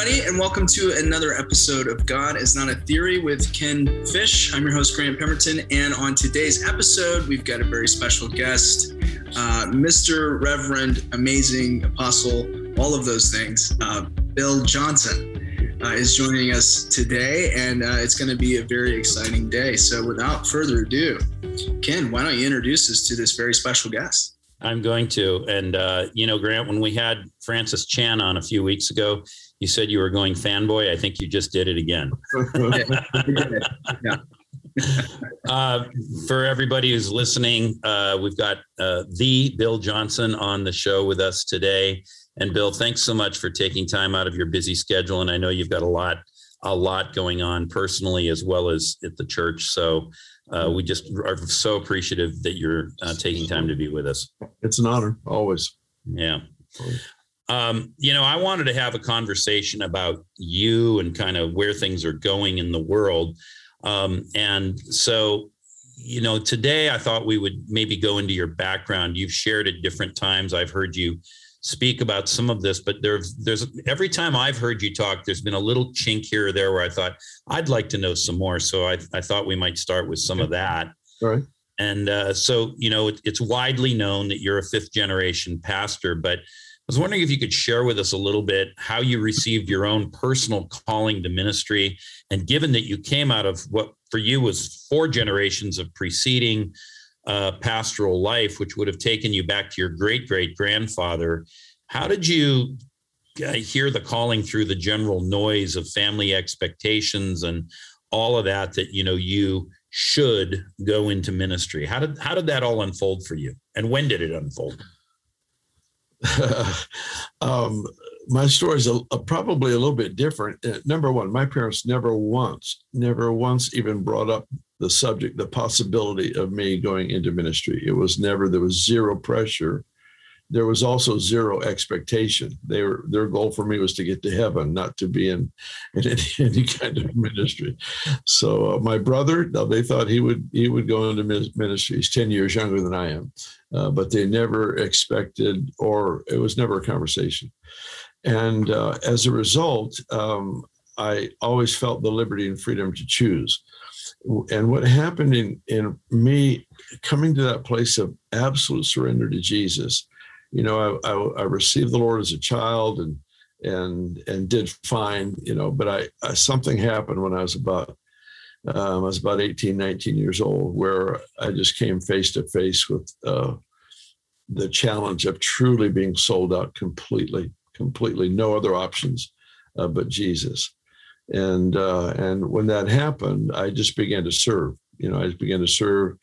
everybody, and welcome to another episode of God is Not a Theory with Ken Fish. I'm your host, Grant Pemberton, and on today's episode, we've got a very special guest, uh, Mr. Reverend, Amazing Apostle, all of those things. Uh, Bill Johnson uh, is joining us today, and uh, it's going to be a very exciting day. So, without further ado, Ken, why don't you introduce us to this very special guest? I'm going to. And, uh, you know, Grant, when we had Francis Chan on a few weeks ago, you said you were going fanboy. I think you just did it again. yeah. uh, for everybody who's listening, uh, we've got uh, the Bill Johnson on the show with us today. And Bill, thanks so much for taking time out of your busy schedule. And I know you've got a lot, a lot going on personally as well as at the church. So uh, we just are so appreciative that you're uh, taking time to be with us. It's an honor, always. Yeah. Um, you know, I wanted to have a conversation about you and kind of where things are going in the world. Um, and so, you know, today I thought we would maybe go into your background. You've shared at different times. I've heard you speak about some of this, but there's there's every time I've heard you talk, there's been a little chink here or there where I thought I'd like to know some more. So I I thought we might start with some of that. All right. And uh, so you know, it, it's widely known that you're a fifth generation pastor, but was wondering if you could share with us a little bit how you received your own personal calling to ministry. And given that you came out of what for you was four generations of preceding uh, pastoral life, which would have taken you back to your great great grandfather, how did you uh, hear the calling through the general noise of family expectations and all of that that you know you should go into ministry how did how did that all unfold for you and when did it unfold um, my story is a, a, probably a little bit different. Uh, number one, my parents never once, never once even brought up the subject, the possibility of me going into ministry. It was never, there was zero pressure. There was also zero expectation. They were, their goal for me was to get to heaven, not to be in, in any, any kind of ministry. So uh, my brother, they thought he would he would go into ministry. He's ten years younger than I am uh, but they never expected, or it was never a conversation. And uh, as a result, um, I always felt the liberty and freedom to choose. And what happened in, in me coming to that place of absolute surrender to Jesus, you know, I, I, I received the Lord as a child and and and did fine, you know, but I, I something happened when I was about um, I was about 18, 19 years old, where I just came face to face with uh, the challenge of truly being sold out completely, completely, no other options uh, but Jesus. And uh, and when that happened, I just began to serve. You know, I began to serve.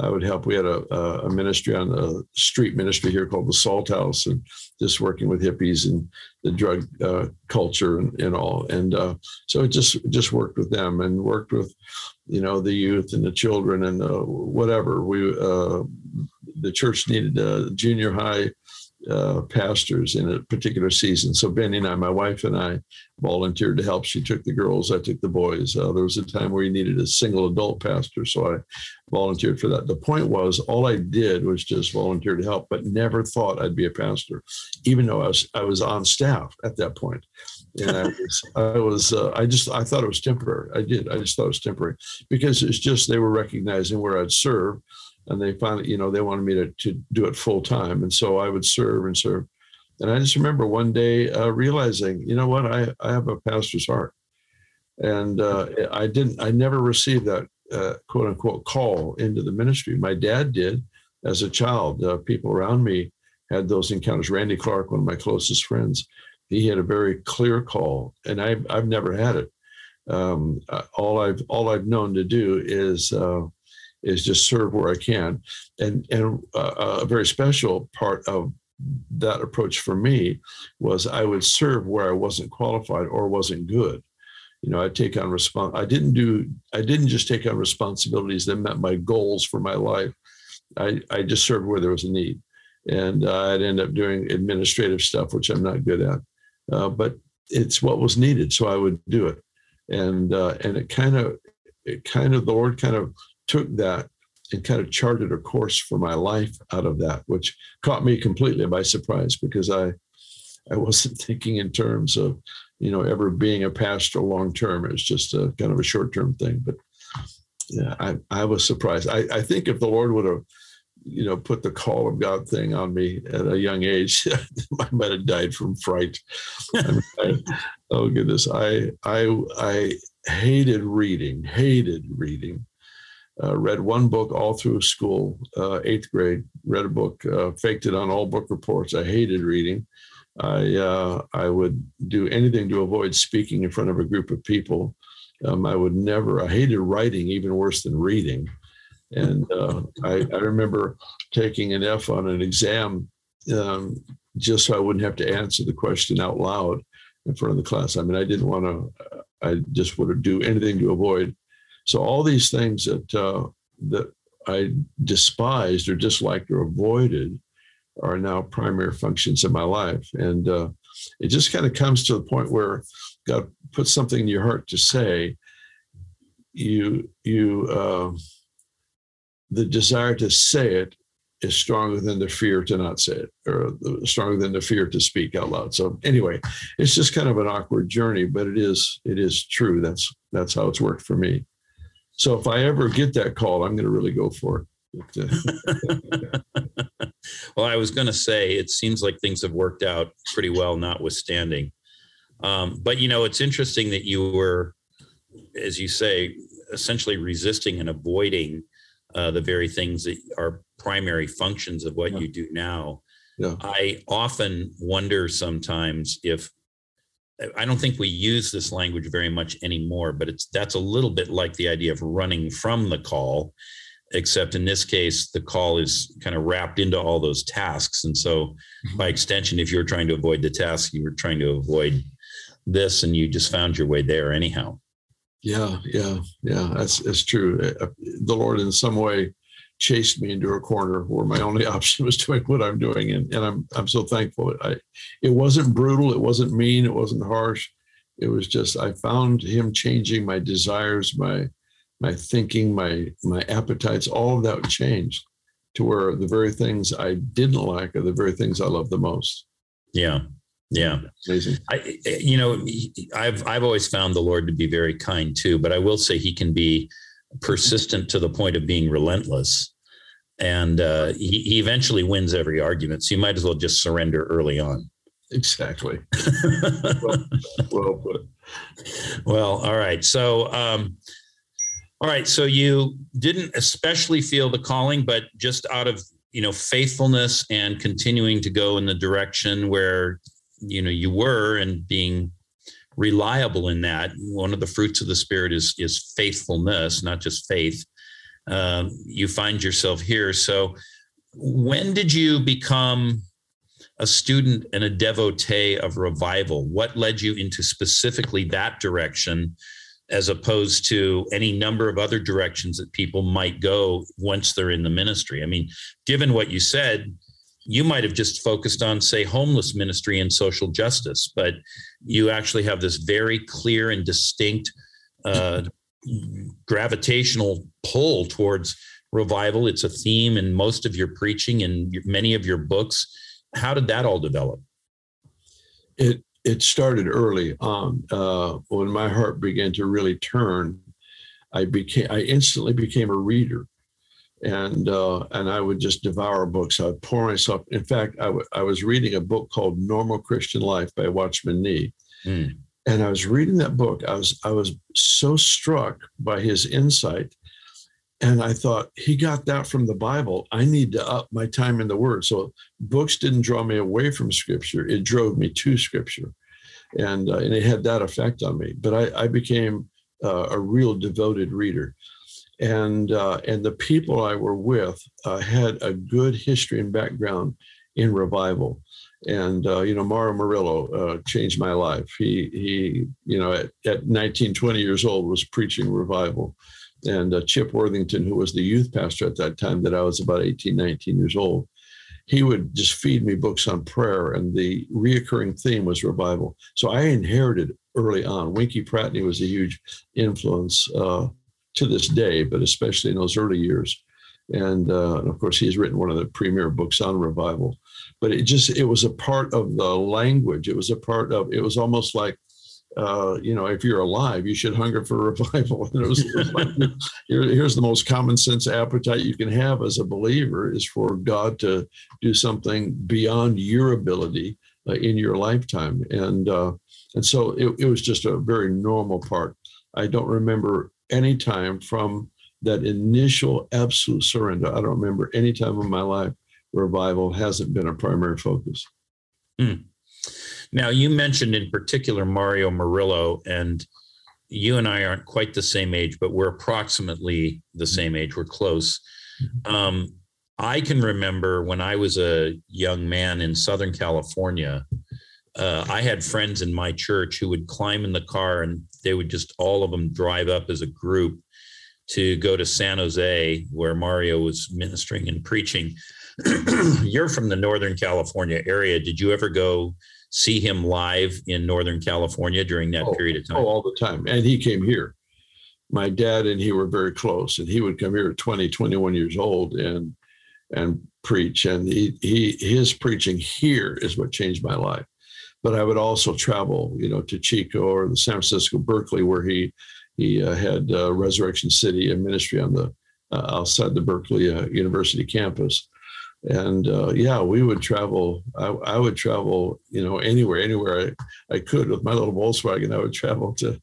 I would help. We had a, a ministry on a street ministry here called the Salt House, and just working with hippies and the drug uh, culture and, and all. And uh, so it just just worked with them and worked with, you know, the youth and the children and uh, whatever. We uh, the church needed a junior high uh, pastors in a particular season. So Beni and I, my wife and I, volunteered to help. She took the girls, I took the boys. Uh, there was a time where you needed a single adult pastor, so I volunteered for that. The point was, all I did was just volunteer to help, but never thought I'd be a pastor, even though I was I was on staff at that point. And I was, I was, uh, I just, I thought it was temporary. I did. I just thought it was temporary because it's just they were recognizing where I'd serve and they finally, you know, they wanted me to, to do it full time. And so I would serve and serve. And I just remember one day uh, realizing, you know what, I, I have a pastor's heart. And uh, I didn't, I never received that uh, quote unquote call into the ministry. My dad did as a child. Uh, people around me had those encounters. Randy Clark, one of my closest friends, he had a very clear call, and I've, I've never had it. Um, uh, all I've all I've known to do is uh, is just serve where I can. And and uh, a very special part of that approach for me was I would serve where I wasn't qualified or wasn't good. You know, I take on respons. I didn't do. I didn't just take on responsibilities that met my goals for my life. I I just served where there was a need, and uh, I'd end up doing administrative stuff, which I'm not good at. Uh, but it's what was needed, so I would do it. And uh, and it kind of it kind of the Lord kind of took that and kind of charted a course for my life out of that, which caught me completely by surprise because I I wasn't thinking in terms of you know, ever being a pastor long term. It's just a kind of a short term thing. But yeah, I, I was surprised. I, I think if the Lord would have, you know, put the call of God thing on me at a young age, I might have died from fright. I, oh goodness, I I I hated reading, hated reading. Uh, read one book all through school, uh, eighth grade. Read a book, uh, faked it on all book reports. I hated reading. I uh, I would do anything to avoid speaking in front of a group of people. Um, I would never. I hated writing even worse than reading. And uh, I, I, remember taking an F on an exam um, just so I wouldn't have to answer the question out loud in front of the class. I mean, I didn't want to. I just would do anything to avoid. So all these things that uh, that I despised or disliked or avoided are now primary functions in my life. And uh, it just kind of comes to the point where God puts something in your heart to say. You, you, uh, the desire to say it is stronger than the fear to not say it, or stronger than the fear to speak out loud. So anyway, it's just kind of an awkward journey, but it is, it is true. That's that's how it's worked for me. So if I ever get that call, I'm going to really go for it. well, I was going to say it seems like things have worked out pretty well, notwithstanding. Um, but you know, it's interesting that you were, as you say, essentially resisting and avoiding uh, the very things that are primary functions of what yeah. you do now. Yeah. I often wonder sometimes if I don't think we use this language very much anymore, but it's that's a little bit like the idea of running from the call except in this case, the call is kind of wrapped into all those tasks. And so, mm-hmm. by extension, if you're trying to avoid the task, you were trying to avoid this, and you just found your way there anyhow. Yeah, yeah, yeah. That's that's true. Uh, uh, the Lord, in some way, chased me into a corner where my only option was doing what I'm doing, and and I'm I'm so thankful. I, it wasn't brutal. It wasn't mean. It wasn't harsh. It was just I found Him changing my desires, my my thinking, my my appetites, all of that changed to where the very things I didn't like are the very things I love the most. Yeah. Yeah. Amazing. I, you know, I've, I've always found the Lord to be very kind too, but I will say he can be persistent to the point of being relentless. And uh, he, he eventually wins every argument. So you might as well just surrender early on. Exactly. well, well put. Well, all right. So, um, all right. So you didn't especially feel the calling, but just out of you know faithfulness and continuing to go in the direction where you know you were and being reliable in that. One of the fruits of the spirit is is faithfulness, not just faith. Um, you find yourself here. So when did you become a student and a devotee of revival? What led you into specifically that direction? as opposed to any number of other directions that people might go once they're in the ministry. I mean, given what you said, you might have just focused on, say, homeless ministry and social justice, but you actually have this very clear and distinct uh, gravitational pull towards revival. It's a theme in most of your preaching and many of your books. How did that all develop? It it started early on uh, when my heart began to really turn. I became I instantly became a reader, and uh, and I would just devour books. I would pour myself. In fact, I, w- I was reading a book called Normal Christian Life by Watchman Nee, mm. and I was reading that book. I was I was so struck by his insight and I thought, he got that from the Bible. I need to up my time in the Word. So books didn't draw me away from Scripture, it drove me to Scripture. And, uh, and it had that effect on me. But I, I became uh, a real devoted reader. And, uh, and the people I were with uh, had a good history and background in revival. And, uh, you know, Mario Murillo uh, changed my life. He, he you know, at, at 19, 20 years old was preaching revival and uh, Chip Worthington, who was the youth pastor at that time, that I was about 18, 19 years old, he would just feed me books on prayer, and the reoccurring theme was revival. So I inherited early on. Winkie Pratney was a huge influence uh, to this day, but especially in those early years. And, uh, and of course, he's written one of the premier books on revival. But it just it was a part of the language. It was a part of it was almost like uh, you know, if you're alive, you should hunger for revival. And it was, it was like, here, here's the most common sense appetite you can have as a believer is for God to do something beyond your ability uh, in your lifetime. And uh, and so it, it was just a very normal part. I don't remember any time from that initial absolute surrender. I don't remember any time in my life revival hasn't been a primary focus. Hmm. Now, you mentioned in particular Mario Murillo, and you and I aren't quite the same age, but we're approximately the mm-hmm. same age. We're close. Mm-hmm. Um, I can remember when I was a young man in Southern California, uh, I had friends in my church who would climb in the car and they would just all of them drive up as a group to go to San Jose, where Mario was ministering and preaching. You're from the Northern California area. Did you ever go see him live in Northern California during that oh, period of time? Oh, all the time. And he came here. My dad and he were very close, and he would come here at 20, 21 years old and and preach. And he, he his preaching here is what changed my life. But I would also travel, you know, to Chico or the San Francisco, Berkeley, where he he uh, had uh, Resurrection City and ministry on the uh, outside the Berkeley uh, University campus and uh, yeah, we would travel. I, I, would travel, you know, anywhere, anywhere I, I could with my little Volkswagen. I would travel to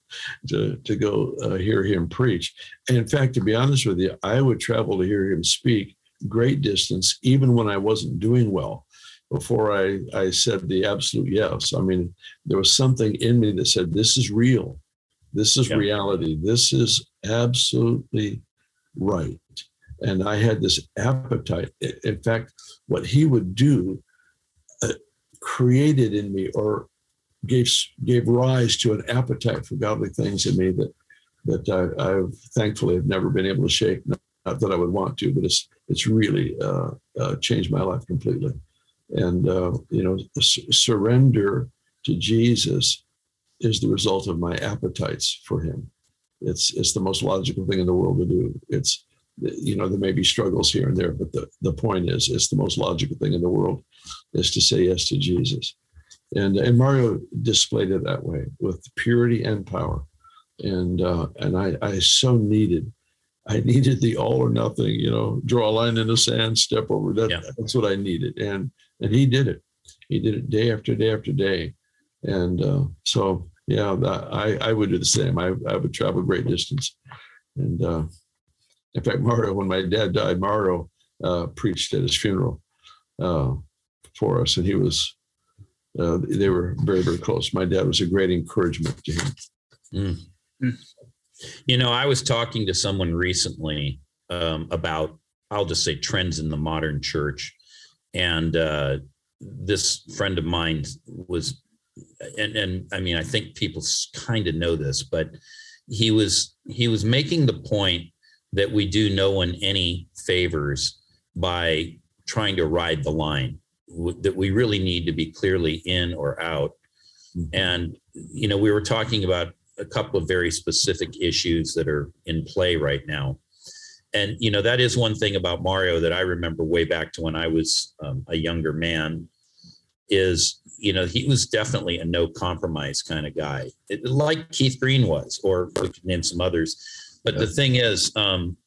to to go uh, hear him preach. And in fact, to be honest with you, I would travel to hear him speak great distance, even when I wasn't doing well. Before I I said the absolute yes. I mean, there was something in me that said, "This is real. This is reality. This is absolutely right." and I had this appetite. In fact, what he would do uh, created in me or gave gave rise to an appetite for godly things in me that that I, I've thankfully have never been able to shake. Not that I would want to, but it's it's really uh, uh, changed my life completely. And uh, you know, surrender to Jesus is the result of my appetites for Him. It's it's the most logical thing in the world to do. It's you know, there may be struggles here and there, but the, the point is, it's the most logical thing in the world is to say yes to Jesus. And, and Mario displayed it that way with purity and power. And, uh, and I, I so needed, I needed the all or nothing, you know, draw a line in the sand, step over that. Yeah. That's what I needed. And, and he did it. He did it day after day after day. And uh, so, yeah, I, I would do the same. I, I would travel great distance. And uh, in fact, Mario, when my dad died, Mario uh, preached at his funeral uh, for us, and he was. Uh, they were very, very close. My dad was a great encouragement to him. Mm. You know, I was talking to someone recently um, about, I'll just say, trends in the modern church, and uh, this friend of mine was, and and I mean, I think people kind of know this, but he was he was making the point that we do no one any favors by trying to ride the line. That we really need to be clearly in or out. Mm-hmm. and you know we were talking about a couple of very specific issues that are in play right now and you know that is one thing about mario that i remember way back to when i was um, a younger man is you know he was definitely a no compromise kind of guy it, like keith green was or we could name some others but yeah. the thing is, um,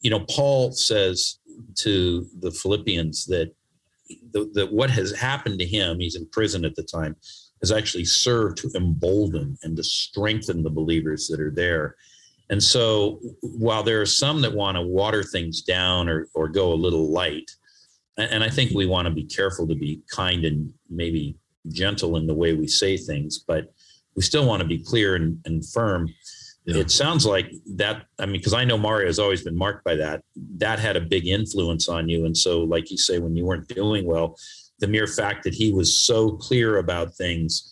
you know, Paul says to the Philippians that that what has happened to him, he's in prison at the time, has actually served to embolden and to strengthen the believers that are there. And so, while there are some that want to water things down or or go a little light, and I think we want to be careful to be kind and maybe gentle in the way we say things, but we still want to be clear and, and firm yeah. it sounds like that i mean because i know mario has always been marked by that that had a big influence on you and so like you say when you weren't doing well the mere fact that he was so clear about things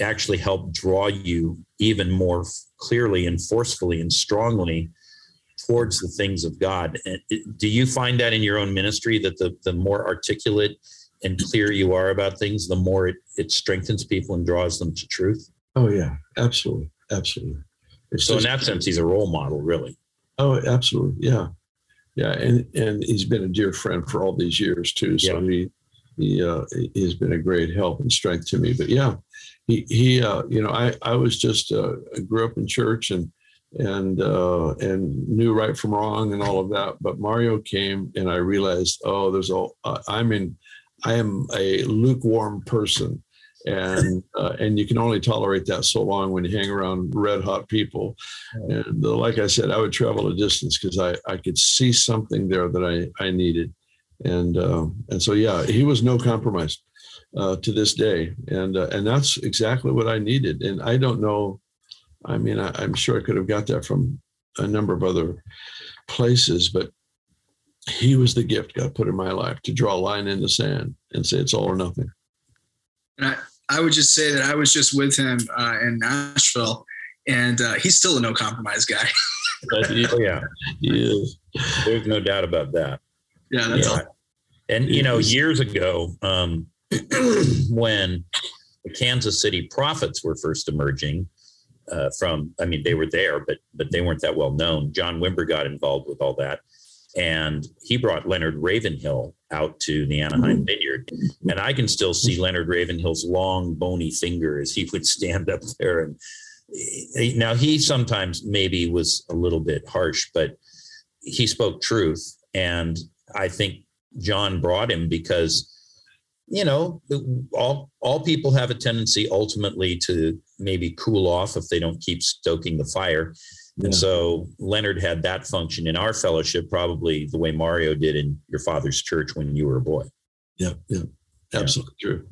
actually helped draw you even more clearly and forcefully and strongly towards the things of god and do you find that in your own ministry that the, the more articulate and clear you are about things the more it, it strengthens people and draws them to truth oh yeah absolutely absolutely it's so just, in that sense, he's a role model, really. Oh, absolutely, yeah, yeah, and and he's been a dear friend for all these years too. So yeah. he he uh, he's been a great help and strength to me. But yeah, he he uh, you know I I was just uh, I grew up in church and and uh, and knew right from wrong and all of that. But Mario came and I realized oh there's all uh, I'm in I am a lukewarm person. And uh, and you can only tolerate that so long when you hang around red hot people, and uh, like I said, I would travel a distance because I, I could see something there that I, I needed, and uh, and so yeah, he was no compromise uh, to this day, and uh, and that's exactly what I needed. And I don't know, I mean, I, I'm sure I could have got that from a number of other places, but he was the gift God put in my life to draw a line in the sand and say it's all or nothing. And I, I would just say that I was just with him uh, in Nashville, and uh, he's still a no compromise guy. oh yeah, he is. There's no doubt about that. Yeah, that's yeah. all. And you know, years ago, um, when the Kansas City Prophets were first emerging uh, from, I mean, they were there, but but they weren't that well known. John Wimber got involved with all that, and he brought Leonard Ravenhill out to the Anaheim mm-hmm. Vineyard, and I can still see Leonard Ravenhill's long bony finger as he would stand up there. And now he sometimes maybe was a little bit harsh, but he spoke truth, and I think John brought him because you know all all people have a tendency ultimately to maybe cool off if they don't keep stoking the fire yeah. and so leonard had that function in our fellowship probably the way mario did in your father's church when you were a boy yeah yeah absolutely yeah. true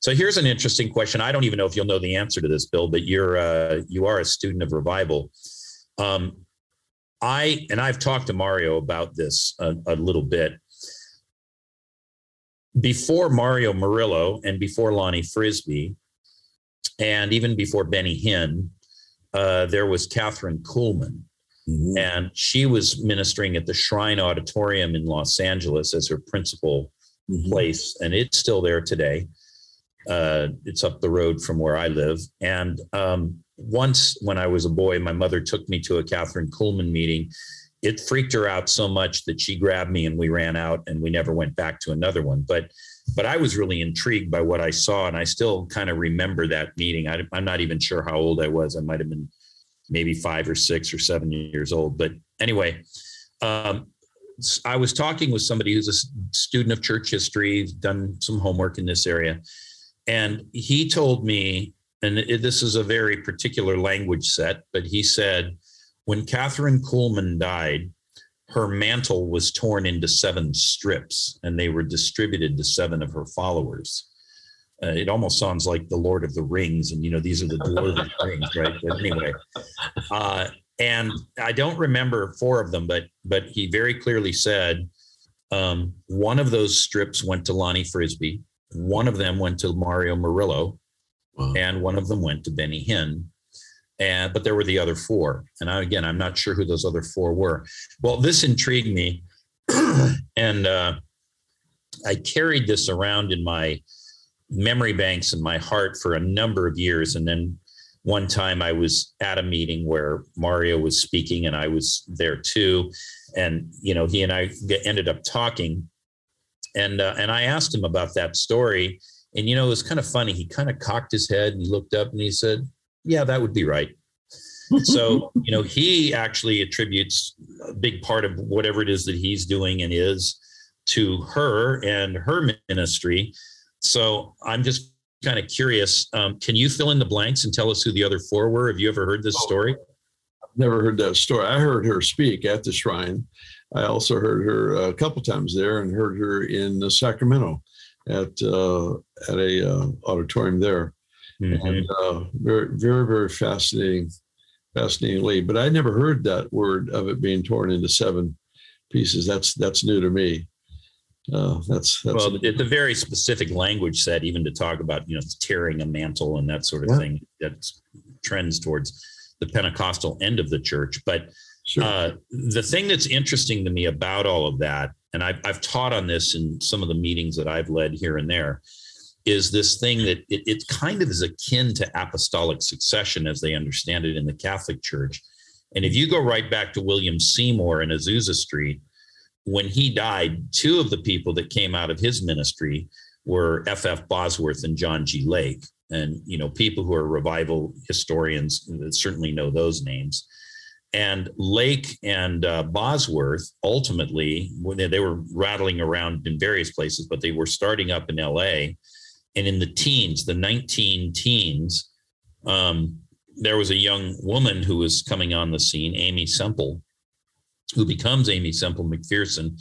so here's an interesting question i don't even know if you'll know the answer to this bill but you're uh, you are a student of revival um, I and I've talked to Mario about this a, a little bit. Before Mario Murillo and before Lonnie Frisbee, and even before Benny Hinn, uh, there was Kathryn Kuhlman. Mm-hmm. And she was ministering at the Shrine Auditorium in Los Angeles as her principal mm-hmm. place, and it's still there today. Uh, it's up the road from where I live. And um, once when I was a boy, my mother took me to a Kathryn Kuhlman meeting. It freaked her out so much that she grabbed me and we ran out and we never went back to another one. But but I was really intrigued by what I saw, and I still kind of remember that meeting. I, am not even sure how old I was. I might have been maybe five or six or seven years old. But anyway, um, I was talking with somebody who's a student of church history, done some homework in this area, and he told me and this is a very particular language set, but he said, when Kathryn Kuhlman died, her mantle was torn into seven strips and they were distributed to seven of her followers. Uh, it almost sounds like the Lord of the Rings, and you know these are the dwarven rings, right? But anyway, uh, and I don't remember four of them, but but he very clearly said um, one of those strips went to Lonnie Frisbee, one of them went to Mario Murillo, Wow. And one of them went to Benny Hinn. And but there were the other four. And I, again, I'm not sure who those other four were. Well, this intrigued me. and uh, I carried this around in my memory banks in my heart for a number of years. And then one time I was at a meeting where Mario was speaking and I was there too. And, you know, he and I ended up talking. And, uh, and I asked him about that story and, you know, it was kind of funny. He kind of cocked his head and he looked up and he said, Yeah, that would be right. so, you know, he actually attributes a big part of whatever it is that he's doing and is to her and her ministry. So I'm just kind of curious. Um, can you fill in the blanks and tell us who the other four were? Have you ever heard this oh, story? I've never heard that story. I heard her speak at the shrine. I also heard her a couple times there and heard her in Sacramento at uh, at a uh, auditorium there, mm-hmm. and uh, very very very fascinating, fascinating lead. But I never heard that word of it being torn into seven pieces. That's that's new to me. Uh, that's, that's well, it's a very specific language set, even to talk about you know tearing a mantle and that sort of yeah. thing. That trends towards the Pentecostal end of the church, but. Sure. Uh, the thing that's interesting to me about all of that and I've, I've taught on this in some of the meetings that I've led here and there, is this thing that it, it kind of is akin to apostolic succession as they understand it in the Catholic Church. And if you go right back to William Seymour in Azusa Street, when he died, two of the people that came out of his ministry were F.F. Bosworth and John G. Lake. And, you know, people who are revival historians certainly know those names. And Lake and uh, Bosworth ultimately, when they, they were rattling around in various places, but they were starting up in LA. And in the teens, the 19 teens, um, there was a young woman who was coming on the scene, Aimee Semple, who becomes Aimee Semple McPherson.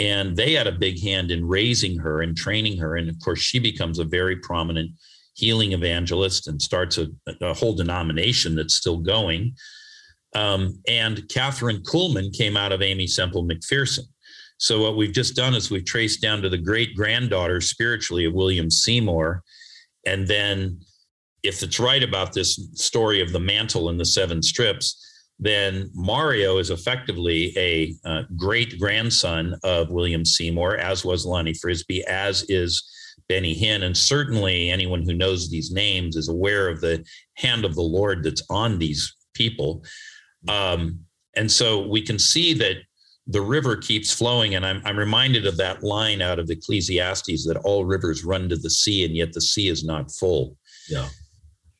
And they had a big hand in raising her and training her. And of course, she becomes a very prominent healing evangelist and starts a, a whole denomination that's still going. Um, and Kathryn Kuhlman came out of Aimee Semple McPherson. So what we've just done is we've traced down to the great granddaughter spiritually of William Seymour. And then if it's right about this story of the mantle and the seven strips, then Mario is effectively a uh, great grandson of William Seymour, as was Lonnie Frisbee, as is Benny Hinn. And certainly anyone who knows these names is aware of the hand of the Lord that's on these people. Um, and so we can see that the river keeps flowing. And I'm, I'm reminded of that line out of Ecclesiastes that all rivers run to the sea, and yet the sea is not full. Yeah.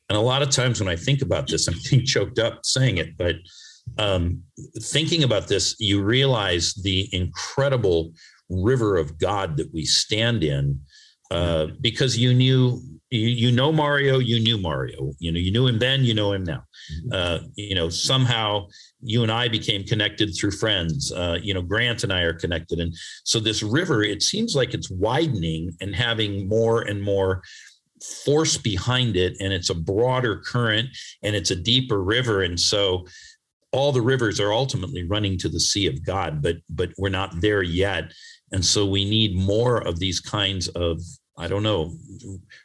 And a lot of times when I think about this, I'm getting choked up saying it, but um, thinking about this, you realize the incredible river of God that we stand in uh, because you knew you, you know Mario, you knew Mario. You know, you knew him then, you know him now. Mm-hmm. Uh, you know, somehow you and I became connected through friends. Uh, you know, Grant and I are connected. And so this river, it seems like it's widening and having more and more force behind it. And it's a broader current and it's a deeper river. And so all the rivers are ultimately running to the sea of God, but but we're not there yet. And so we need more of these kinds of I don't know,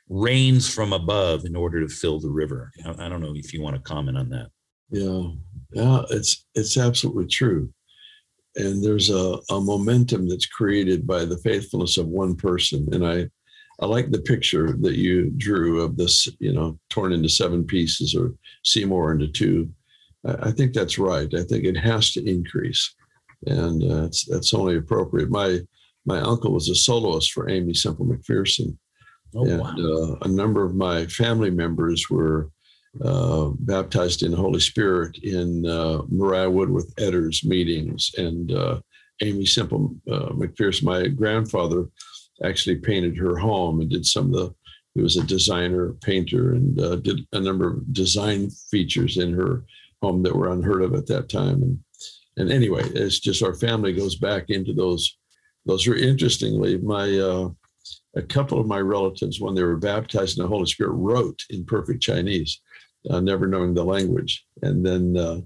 rains from above in order to fill the river. I, don't know if you want to comment on that. Yeah, yeah, it's it's absolutely true. And there's a, a momentum that's created by the faithfulness of one person. And I I like the picture that you drew of this, you know, torn into seven pieces or Seymour into two. I, I think that's right. I think it has to increase. And uh, that's only appropriate. My my uncle was a soloist for Aimee Semple McPherson. Oh, and wow. uh, a number of my family members were uh, baptized in the Holy Spirit in uh, Mariah Woodworth Etter's meetings. And uh, Aimee Semple uh, McPherson, my grandfather, actually painted her home and did some of the, he was a designer, painter, and uh, did a number of design features in her home that were unheard of at that time. And, and anyway, it's just our family goes back into those those are interestingly, my uh, a couple of my relatives, when they were baptized in the Holy Spirit, wrote in perfect Chinese, uh, never knowing the language. And then uh,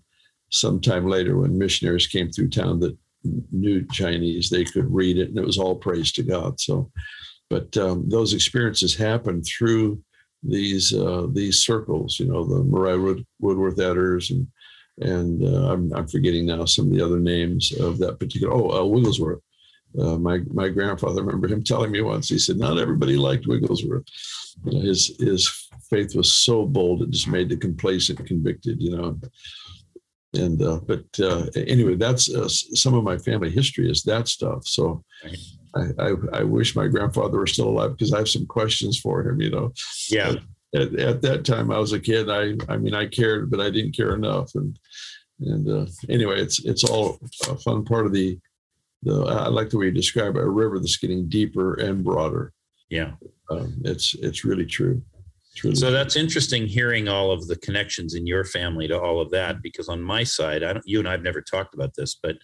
sometime later, when missionaries came through town that knew Chinese, they could read it, and it was all praise to God. So, but um, those experiences happen through these uh, these circles. You know, the Mariah Wood, Woodworth Etters and and uh, I'm, I'm, forgetting now some of the other names of that particular. Oh, uh, Wigglesworth. Uh, my my grandfather I remember him telling me once. He said, "Not everybody liked Wigglesworth. You know, his his faith was so bold it just made the complacent convicted. You know." And uh, but uh, anyway, that's uh, some of my family history is that stuff. So I, I, I wish my grandfather were still alive because I have some questions for him. You know. Yeah. At, at, that time, I was a kid. I I mean, I cared, but I didn't care enough. And and uh, anyway, it's it's all a fun part of the the I like the way you describe it, a river that's getting deeper and broader. Yeah, um, it's it's really true. It's really so true. that's interesting hearing all of the connections in your family to all of that because on my side, I don't. You and I've never talked about this, but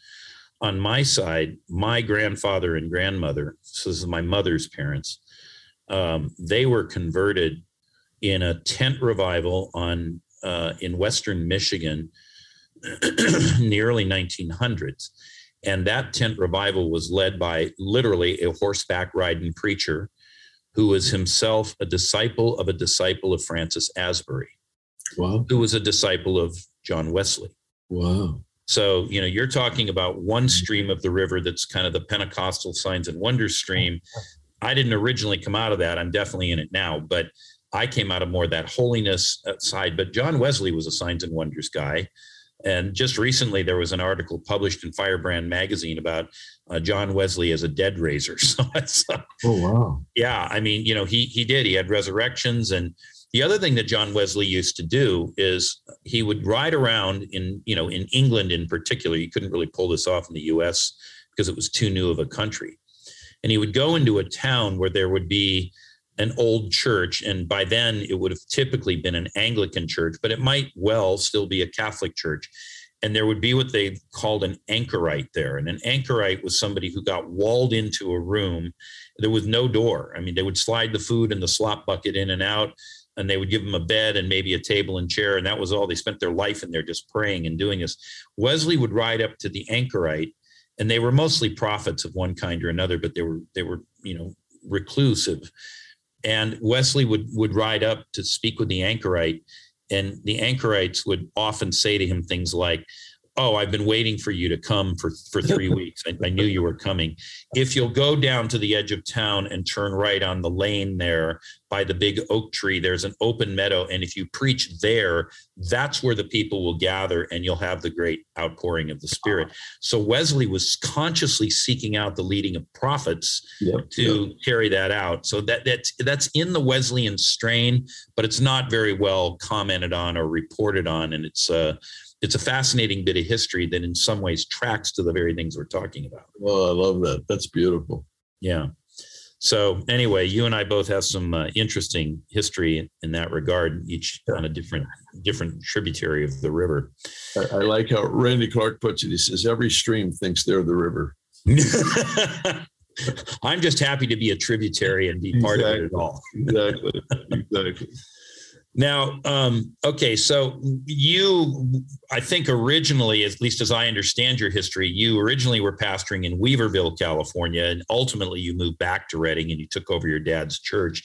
on my side, my grandfather and grandmother, so this is my mother's parents, um, they were converted in a tent revival on uh, in Western Michigan in the early 1900s and that tent revival was led by literally a horseback riding preacher who was himself a disciple of a disciple of Francis Asbury, wow. who was a disciple of John Wesley. Wow. So, you know, you're talking about one stream of the river that's kind of the Pentecostal signs and wonders stream. I didn't originally come out of that. I'm definitely in it now, but I came out of more that holiness uh, side. But John Wesley was a signs and wonders guy. And just recently, there was an article published in Firebrand magazine about uh, John Wesley as a dead raiser. So it's, uh, oh wow, yeah. I mean, you know, he he did. He had resurrections, and the other thing that John Wesley used to do is he would ride around in you know in England in particular. You couldn't really pull this off in the U.S. because it was too new of a country, and he would go into a town where there would be an old church. And by then, it would have typically been an Anglican church, but it might well still be a Catholic church. And there would be what they called an anchorite there. And an anchorite was somebody who got walled into a room. There was no door. I mean, they would slide the food and the slop bucket in and out, and they would give them a bed and maybe a table and chair. And that was all. They spent their life in there just praying and doing this. Wesley would ride up to the anchorite, and they were mostly prophets of one kind or another, but they were, they were, you know, reclusive and Wesley would would ride up to speak with the anchorite, and the anchorites would often say to him things like, oh, I've been waiting for you to come for, for three weeks. I, I, knew you were coming. If you'll go down to the edge of town and turn right on the lane there by the big oak tree, there's an open meadow. And if you preach there, that's where the people will gather and you'll have the great outpouring of the Spirit. So Wesley was consciously seeking out the leading of prophets yep, to yep. carry that out. So that that's that's in the Wesleyan strain, but it's not very well commented on or reported on. And it's uh it's a fascinating bit of history that in some ways tracks to the very things we're talking about. Well, I love that. That's beautiful. Yeah. So anyway, you and I both have some uh, interesting history in that regard, each on a different different tributary of the river. I, I like how Randy Clark puts it. He says every stream thinks they're the river. I'm just happy to be a tributary and be part exactly. of it all. exactly. Exactly. Now, um, okay, so you, I think originally, at least as I understand your history, you originally were pastoring in Weaverville, California, and ultimately you moved back to Redding and you took over your dad's church.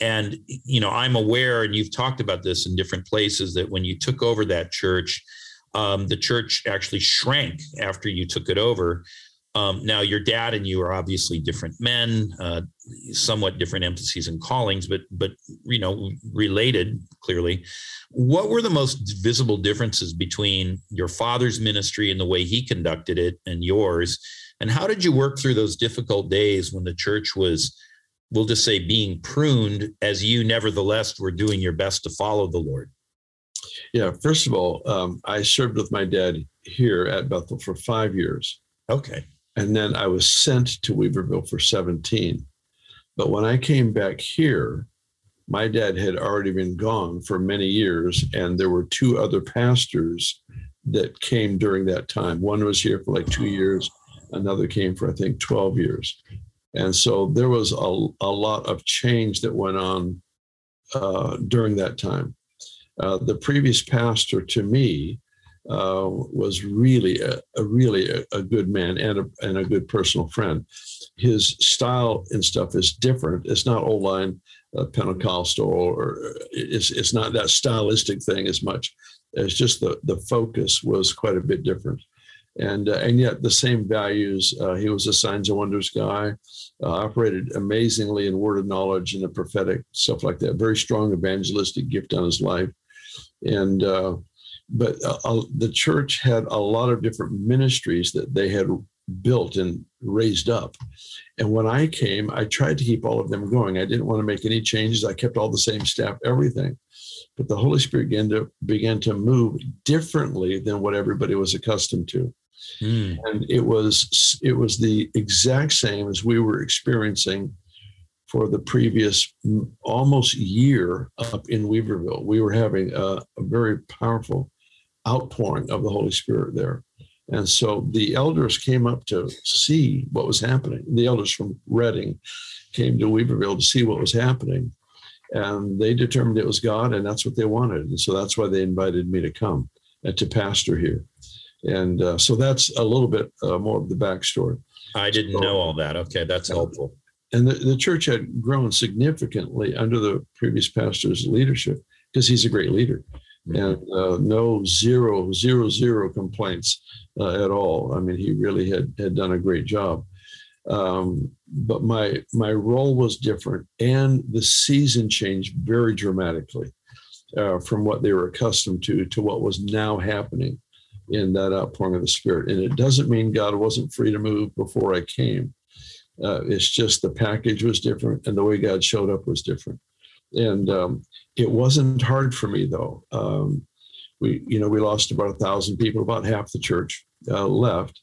And, you know, I'm aware, and you've talked about this in different places, that when you took over that church, um, the church actually shrank after you took it over. Um, now, your dad and you are obviously different men, uh, somewhat different emphases and callings, but but you know related clearly. What were the most visible differences between your father's ministry and the way he conducted it and yours? And how did you work through those difficult days when the church was, we'll just say, being pruned, as you nevertheless were doing your best to follow the Lord? Yeah, first of all, um, I served with my dad here at Bethel for five years. Okay. And then I was sent to Weaverville for 17. But when I came back here, my dad had already been gone for many years, and there were two other pastors that came during that time. One was here for like two years, another came for, I think, 12 years. And so there was a, a lot of change that went on uh, during that time. Uh, the previous pastor to me uh, was really a, a really a, a, good man and a, and a good personal friend. His style and stuff is different. It's not old line uh, Pentecostal, or it's it's not that stylistic thing as much. It's just the the focus was quite a bit different, and uh, and yet the same values. Uh, he was a signs and wonders guy, uh, operated amazingly in word of knowledge and the prophetic stuff like that. Very strong evangelistic gift on his life, and uh, but uh, uh, the church had a lot of different ministries that they had built and raised up. And when I came, I tried to keep all of them going. I didn't want to make any changes. I kept all the same staff, everything. But the Holy Spirit began to began to move differently than what everybody was accustomed to. Mm. And it was it was the exact same as we were experiencing for the previous almost year up in Weaverville. We were having a, a very powerful outpouring of the Holy Spirit there. And so the elders came up to see what was happening. The elders from Redding came to Weaverville to see what was happening. And they determined it was God, and that's what they wanted. And so that's why they invited me to come and to pastor here. And uh, so that's a little bit uh, more of the backstory. I didn't so, know all that. Okay, that's helpful. And the, the church had grown significantly under the previous pastor's leadership because he's a great leader. Mm-hmm. and uh, no zero zero zero complaints uh, at all. I mean, he really had had done a great job. Um, but my my role was different, and the season changed very dramatically uh, from what they were accustomed to to what was now happening. in that outpouring of the Spirit. And it doesn't mean God wasn't free to move before I came. Uh, it's just the package was different and the way God showed up was different. And um, it wasn't hard for me though. Um, we, you know, we lost about a thousand people, about half the church uh, left.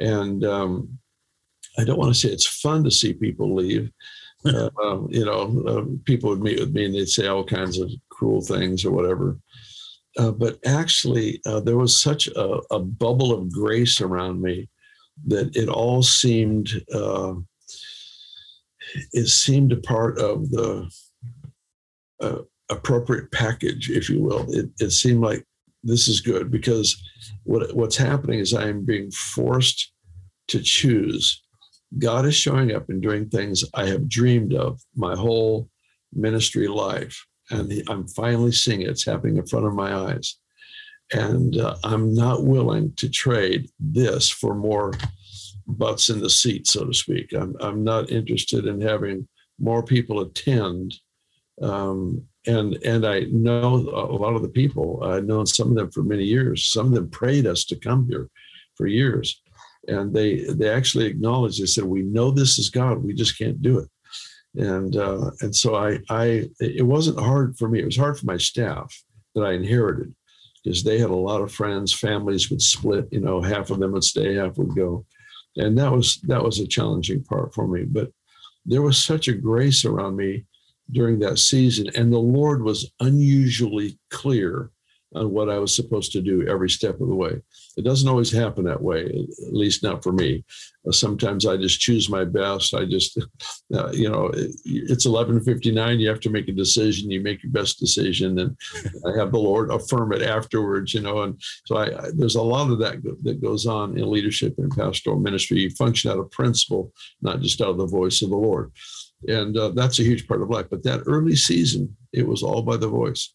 And um, I don't want to say it's fun to see people leave. Uh, um, you know, uh, people would meet with me and they'd say all kinds of cruel things or whatever. Uh, but actually, uh, there was such a, a, bubble of grace around me that it all seemed uh, it seemed a part of the uh, appropriate package, if you will. It, it seemed like this is good because what what's happening is I am being forced to choose. God is showing up and doing things I have dreamed of my whole ministry life and I'm finally seeing it. It's happening in front of my eyes. And uh, I'm not willing to trade this for more butts in the seat, so to speak. I'm, I'm not interested in having more people attend. Um, and and I know a lot of the people. I've known some of them for many years. Some of them prayed us to come here for years, and they they actually acknowledged. They said, "We know this is God. We just can't do it." and uh, and so I I it wasn't hard for me. It was hard for my staff that I inherited because they had a lot of friends. Families would split. You know, half of them would stay, half would go, and that was that was a challenging part for me. But there was such a grace around me during that season, and the Lord was unusually clear on what I was supposed to do every step of the way. It doesn't always happen that way, at least not for me. Uh, sometimes I just choose my best. I just, uh, you know, it's 11:59. You have to make a decision. You make your best decision, and I have the Lord affirm it afterwards. You know, and so I, I, there's a lot of that that goes on in leadership and pastoral ministry. You function out of principle, not just out of the voice of the Lord, and uh, that's a huge part of life. But that early season, it was all by the voice.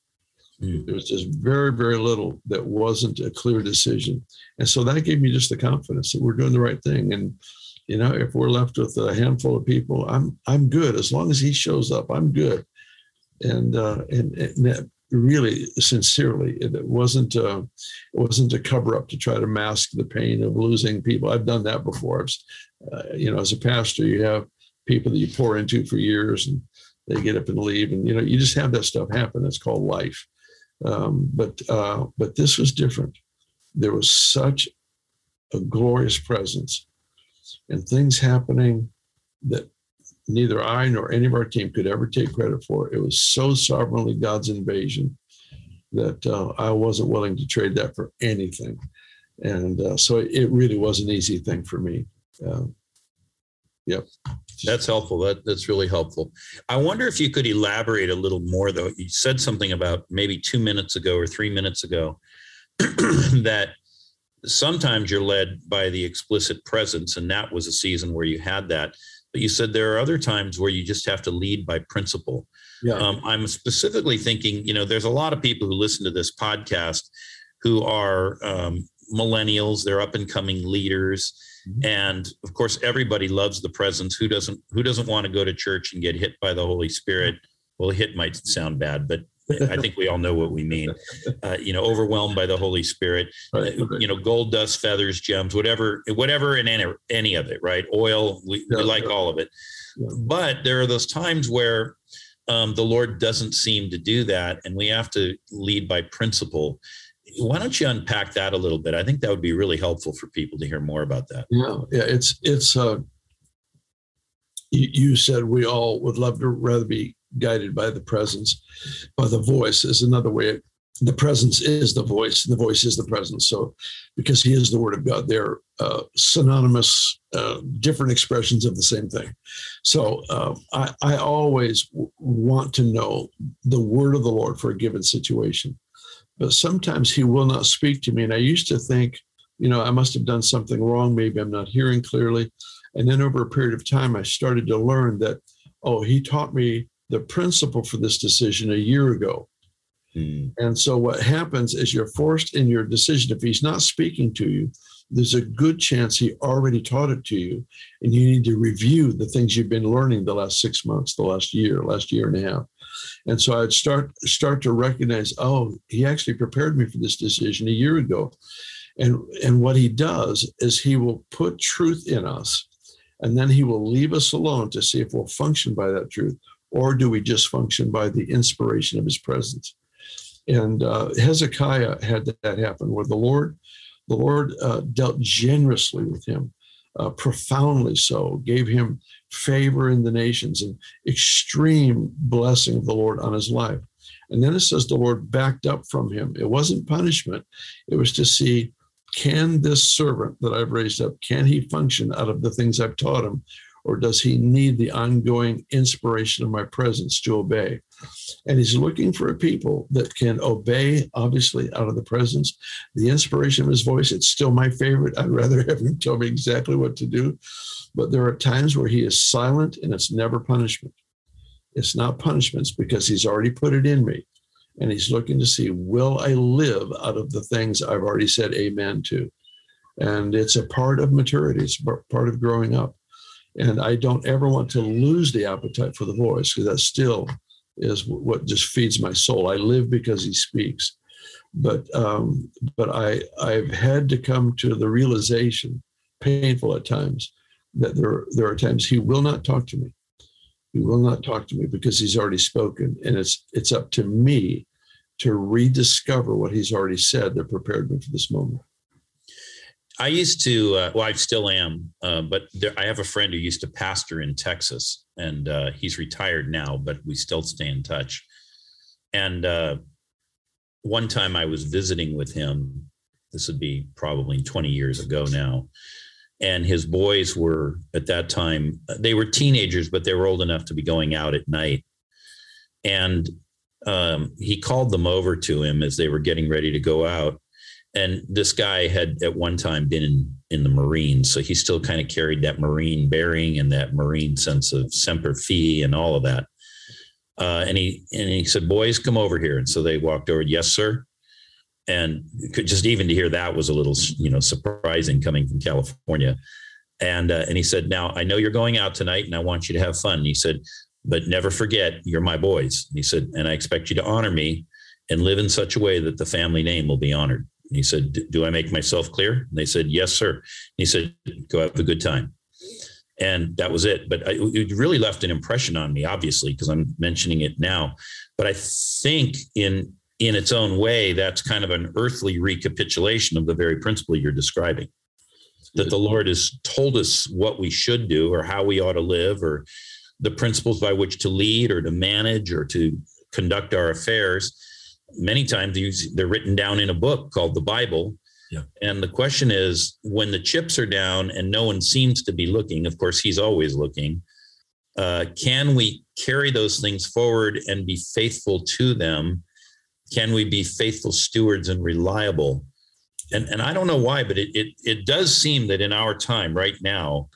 Mm. There was just very, very little that wasn't a clear decision. And so that gave me just the confidence that we're doing the right thing. And, you know, if we're left with a handful of people, I'm I'm good. As long as he shows up, I'm good. And uh, and, and that really sincerely, it wasn't uh, it wasn't a cover up to try to mask the pain of losing people. I've done that before. Uh, you know, as a pastor, you have people that you pour into for years and they get up and leave and you know you just have that stuff happen it's called life um, but uh, but this was different. There was such a glorious presence and things happening that neither I nor any of our team could ever take credit for. It was so sovereignly God's invasion that uh, I wasn't willing to trade that for anything. And uh, so it really was an easy thing for me. Yep. That's helpful. That that's really helpful. I wonder if you could elaborate a little more, though. You said something about maybe two minutes ago or three minutes ago that sometimes you're led by the explicit presence, and that was a season where you had that. But you said there are other times where you just have to lead by principle. Yeah. Um, I'm specifically thinking, you know, there's a lot of people who listen to this podcast who are um, millennials, they're up and coming leaders. And of course, everybody loves the presence. Who doesn't? Who doesn't want to go to church and get hit by the Holy Spirit? Well, hit might sound bad, but I think we all know what we mean. Uh, you know, overwhelmed by the Holy Spirit. Right, uh, You know, gold, dust, feathers, gems, whatever, whatever, and any, any of it. Right? Oil. We, yeah, we like yeah. all of it. Yeah. But there are those times where um, the Lord doesn't seem to do that, and we have to lead by principle why don't you unpack that a little bit? I think that would be really helpful for people to hear more about that. Yeah, yeah, it's it's. Uh, you, said we all would love to rather be guided by the presence, by the voice is another way. The presence is the voice, and the voice is the presence. So, because He is the Word of God, they're uh, synonymous, uh, different expressions of the same thing. So, uh, I, I always w- want to know the Word of the Lord for a given situation but sometimes he will not speak to me. And I used to think, you know, I must have done something wrong. Maybe I'm not hearing clearly. And then over a period of time, I started to learn that, oh, he taught me the principle for this decision a year ago. Hmm. And so what happens is you're forced in your decision. If he's not speaking to you, there's a good chance he already taught it to you. And you need to review the things you've been learning the last six months, the last year, last year and a half. And so I'd start start to recognize, oh, he actually prepared me for this decision a year ago. And, and what he does is he will put truth in us, and then he will leave us alone to see if we'll function by that truth, or do we just function by the inspiration of his presence? And uh, Hezekiah had that happen, where the Lord, the Lord uh, dealt generously with him, uh, profoundly so, gave him favor in the nations and extreme blessing of the Lord on his life. And then it says the Lord backed up from him. It wasn't punishment, it was to see can this servant that I've raised up, can he function out of the things I've taught him? Or does he need the ongoing inspiration of my presence to obey? And he's looking for a people that can obey, obviously, out of the presence, the inspiration of his voice. It's still my favorite. I'd rather have him tell me exactly what to do. But there are times where he is silent and it's never punishment. It's not punishments because he's already put it in me. And he's looking to see, will I live out of the things I've already said amen to? And it's a part of maturity, it's part of growing up. And I don't ever want to lose the appetite for the voice because that's still is what just feeds my soul. I live because he speaks. But um, but I I've had to come to the realization, painful at times, that there there are times he will not talk to me. He will not talk to me because he's already spoken, and it's it's up to me to rediscover what he's already said that prepared me for this moment. I used to, uh, well, I still am, uh, but there, I have a friend who used to pastor in Texas, and uh, he's retired now, but we still stay in touch. And uh, one time I was visiting with him. This would be probably 20 years ago now. And his boys were at that time, they were teenagers, but they were old enough to be going out at night. And um, he called them over to him as they were getting ready to go out and this guy had at one time been in, in the Marines, so he still kind of carried that Marine bearing and that Marine sense of semper fi and all of that. Uh, and he and he said, "Boys, come over here." And so they walked over. Yes, sir. And just even to hear that was a little, you know, surprising coming from California. And uh, and he said, "Now I know you're going out tonight, and I want you to have fun." And he said, "But never forget, you're my boys." And he said, "And I expect you to honor me and live in such a way that the family name will be honored." He said, Do I make myself clear? And they said, Yes, sir. And he said, Go have a good time. And that was it. But I, it really left an impression on me, obviously, because I'm mentioning it now. But I think in in its own way, that's kind of an earthly recapitulation of the very principle you're describing. That the Lord has told us what we should do or how we ought to live or the principles by which to lead or to manage or to conduct our affairs many times they're written down in a book called the Bible. Yeah. And the question is when the chips are down and no one seems to be looking, of course, he's always looking. Uh, can we carry those things forward and be faithful to them? Can we be faithful stewards and reliable? And, and I don't know why, but it, it, it does seem that in our time right now,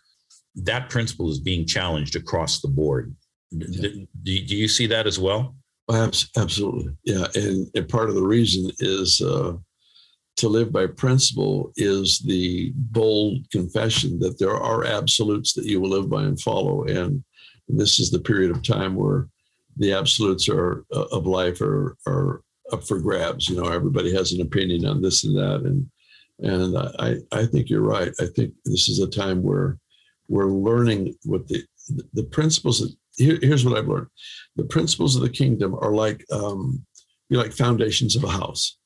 that principle is being challenged across the board. Yeah. Do, do you see that as well? Absolutely, yeah, and, and part of the reason is uh, to live by principle is the bold confession that there are absolutes that you will live by and follow, and this is the period of time where the absolutes are uh, of life are are up for grabs. You know, everybody has an opinion on this and that, and and I I think you're right. I think this is a time where we're learning what the the principles that here, here's what I've learned: the principles of the kingdom are like um, be like foundations of a house.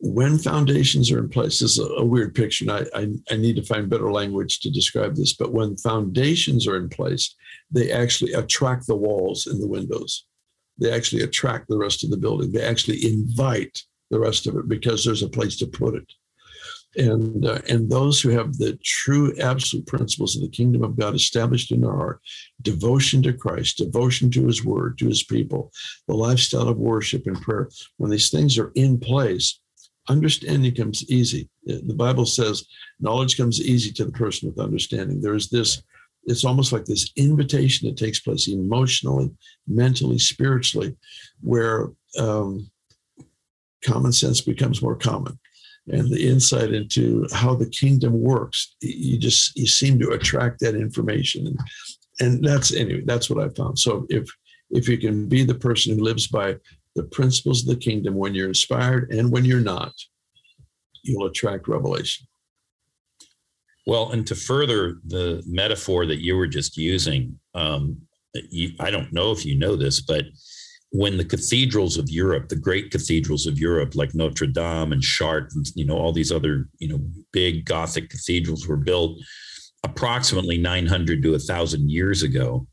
When foundations are in place, this is a, a weird picture, and I, I, I need to find better language to describe this. But when foundations are in place, they actually attract the walls and the windows. They actually attract the rest of the building. They actually invite the rest of it because there's a place to put it and uh, and those who have the true absolute principles of the kingdom of God established in their heart, devotion to Christ, devotion to His Word, to His people, the lifestyle of worship and prayer. When these things are in place, understanding comes easy. The Bible says knowledge comes easy to the person with understanding. There's this. It's almost like this invitation that takes place emotionally, mentally, spiritually, where um, common sense becomes more common and the insight into how the kingdom works you just you seem to attract that information and, and that's anyway that's what i found so if if you can be the person who lives by the principles of the kingdom when you're inspired and when you're not you'll attract revelation. Well, and to further the metaphor that you were just using, um, you, I don't know if you know this, but when the cathedrals of Europe, the great cathedrals of Europe, like Notre Dame and Chartres, and, you know, all these other, you know, big Gothic cathedrals were built approximately 900 to 1,000 years ago.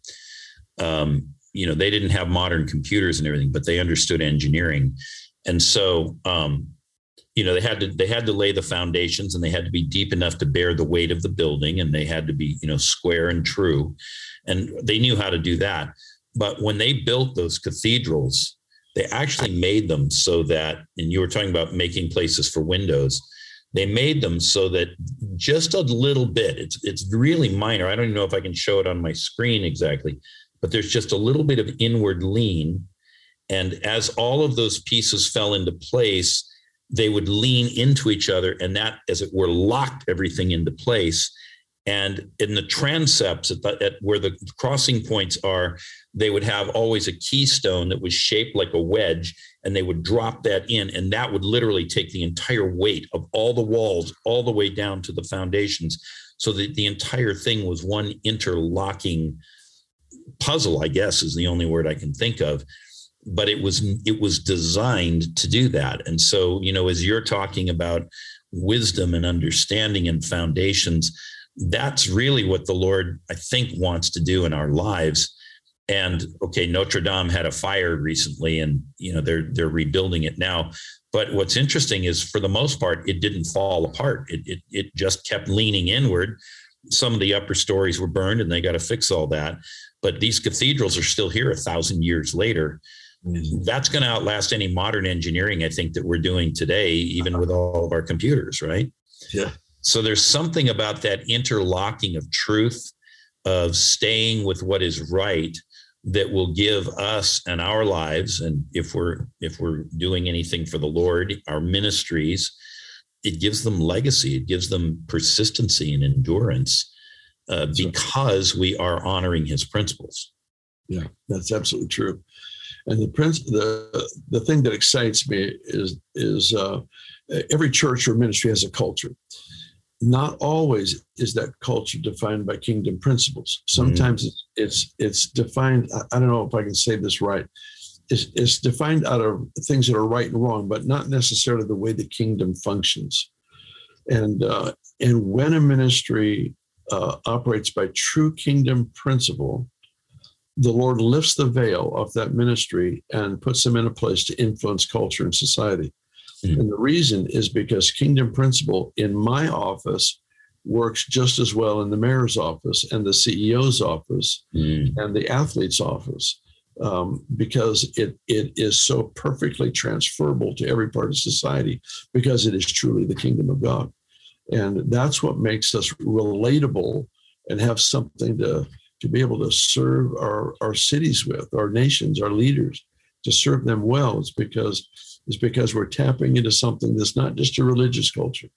Um, you know, they didn't have modern computers and everything, but they understood engineering. And so, um, you know, they had to they had to lay the foundations, and they had to be deep enough to bear the weight of the building, and they had to be, you know, square and true, and they knew how to do that. But when they built those cathedrals, they actually made them so that, and you were talking about making places for windows. They made them so that just a little bit, it's it's really minor. I don't even know if I can show it on my screen exactly, but there's just a little bit of inward lean. And as all of those pieces fell into place, they would lean into each other, and that, as it were, locked everything into place. And in the transepts, at, the, at where the crossing points are, they would have always a keystone that was shaped like a wedge, and they would drop that in, and that would literally take the entire weight of all the walls all the way down to the foundations, so that the entire thing was one interlocking puzzle. I guess is the only word I can think of. But it was it was designed to do that, and so you know, as you're talking about wisdom and understanding and foundations, that's really what the Lord I think wants to do in our lives and okay, Notre Dame had a fire recently, and you know they're they're rebuilding it now. But what's interesting is, for the most part, it didn't fall apart. It it, it just kept leaning inward. Some of the upper stories were burned, and they got to fix all that. But these cathedrals are still here a thousand years later. Mm-hmm. That's going to outlast any modern engineering, I think, that we're doing today, even with all of our computers, right? Yeah. So there's something about that interlocking of truth, of staying with what is right, that will give us and our lives and if we're if we're doing anything for the lord our ministries it gives them legacy it gives them persistency and endurance uh, because we are honoring his principles. Yeah that's absolutely true. And the prince the the thing that excites me is is uh, every church or ministry has a culture not always is that culture defined by kingdom principles. Sometimes mm. it's, it's defined. I don't know if I can say this right. It's, it's defined out of things that are right and wrong, but not necessarily the way the kingdom functions. And uh, and when a ministry uh, operates by true kingdom principle, the Lord lifts the veil off that ministry and puts them in a place to influence culture and society. Mm. And the reason is because kingdom principle in my office works just as well in the mayor's office and the CEO's office mm. and the athlete's office um, because it it is so perfectly transferable to every part of society because it is truly the kingdom of God. And that's what makes us relatable and have something to, to be able to serve our, our cities with, our nations, our leaders, to serve them well. It's because is because we're tapping into something that's not just a religious culture.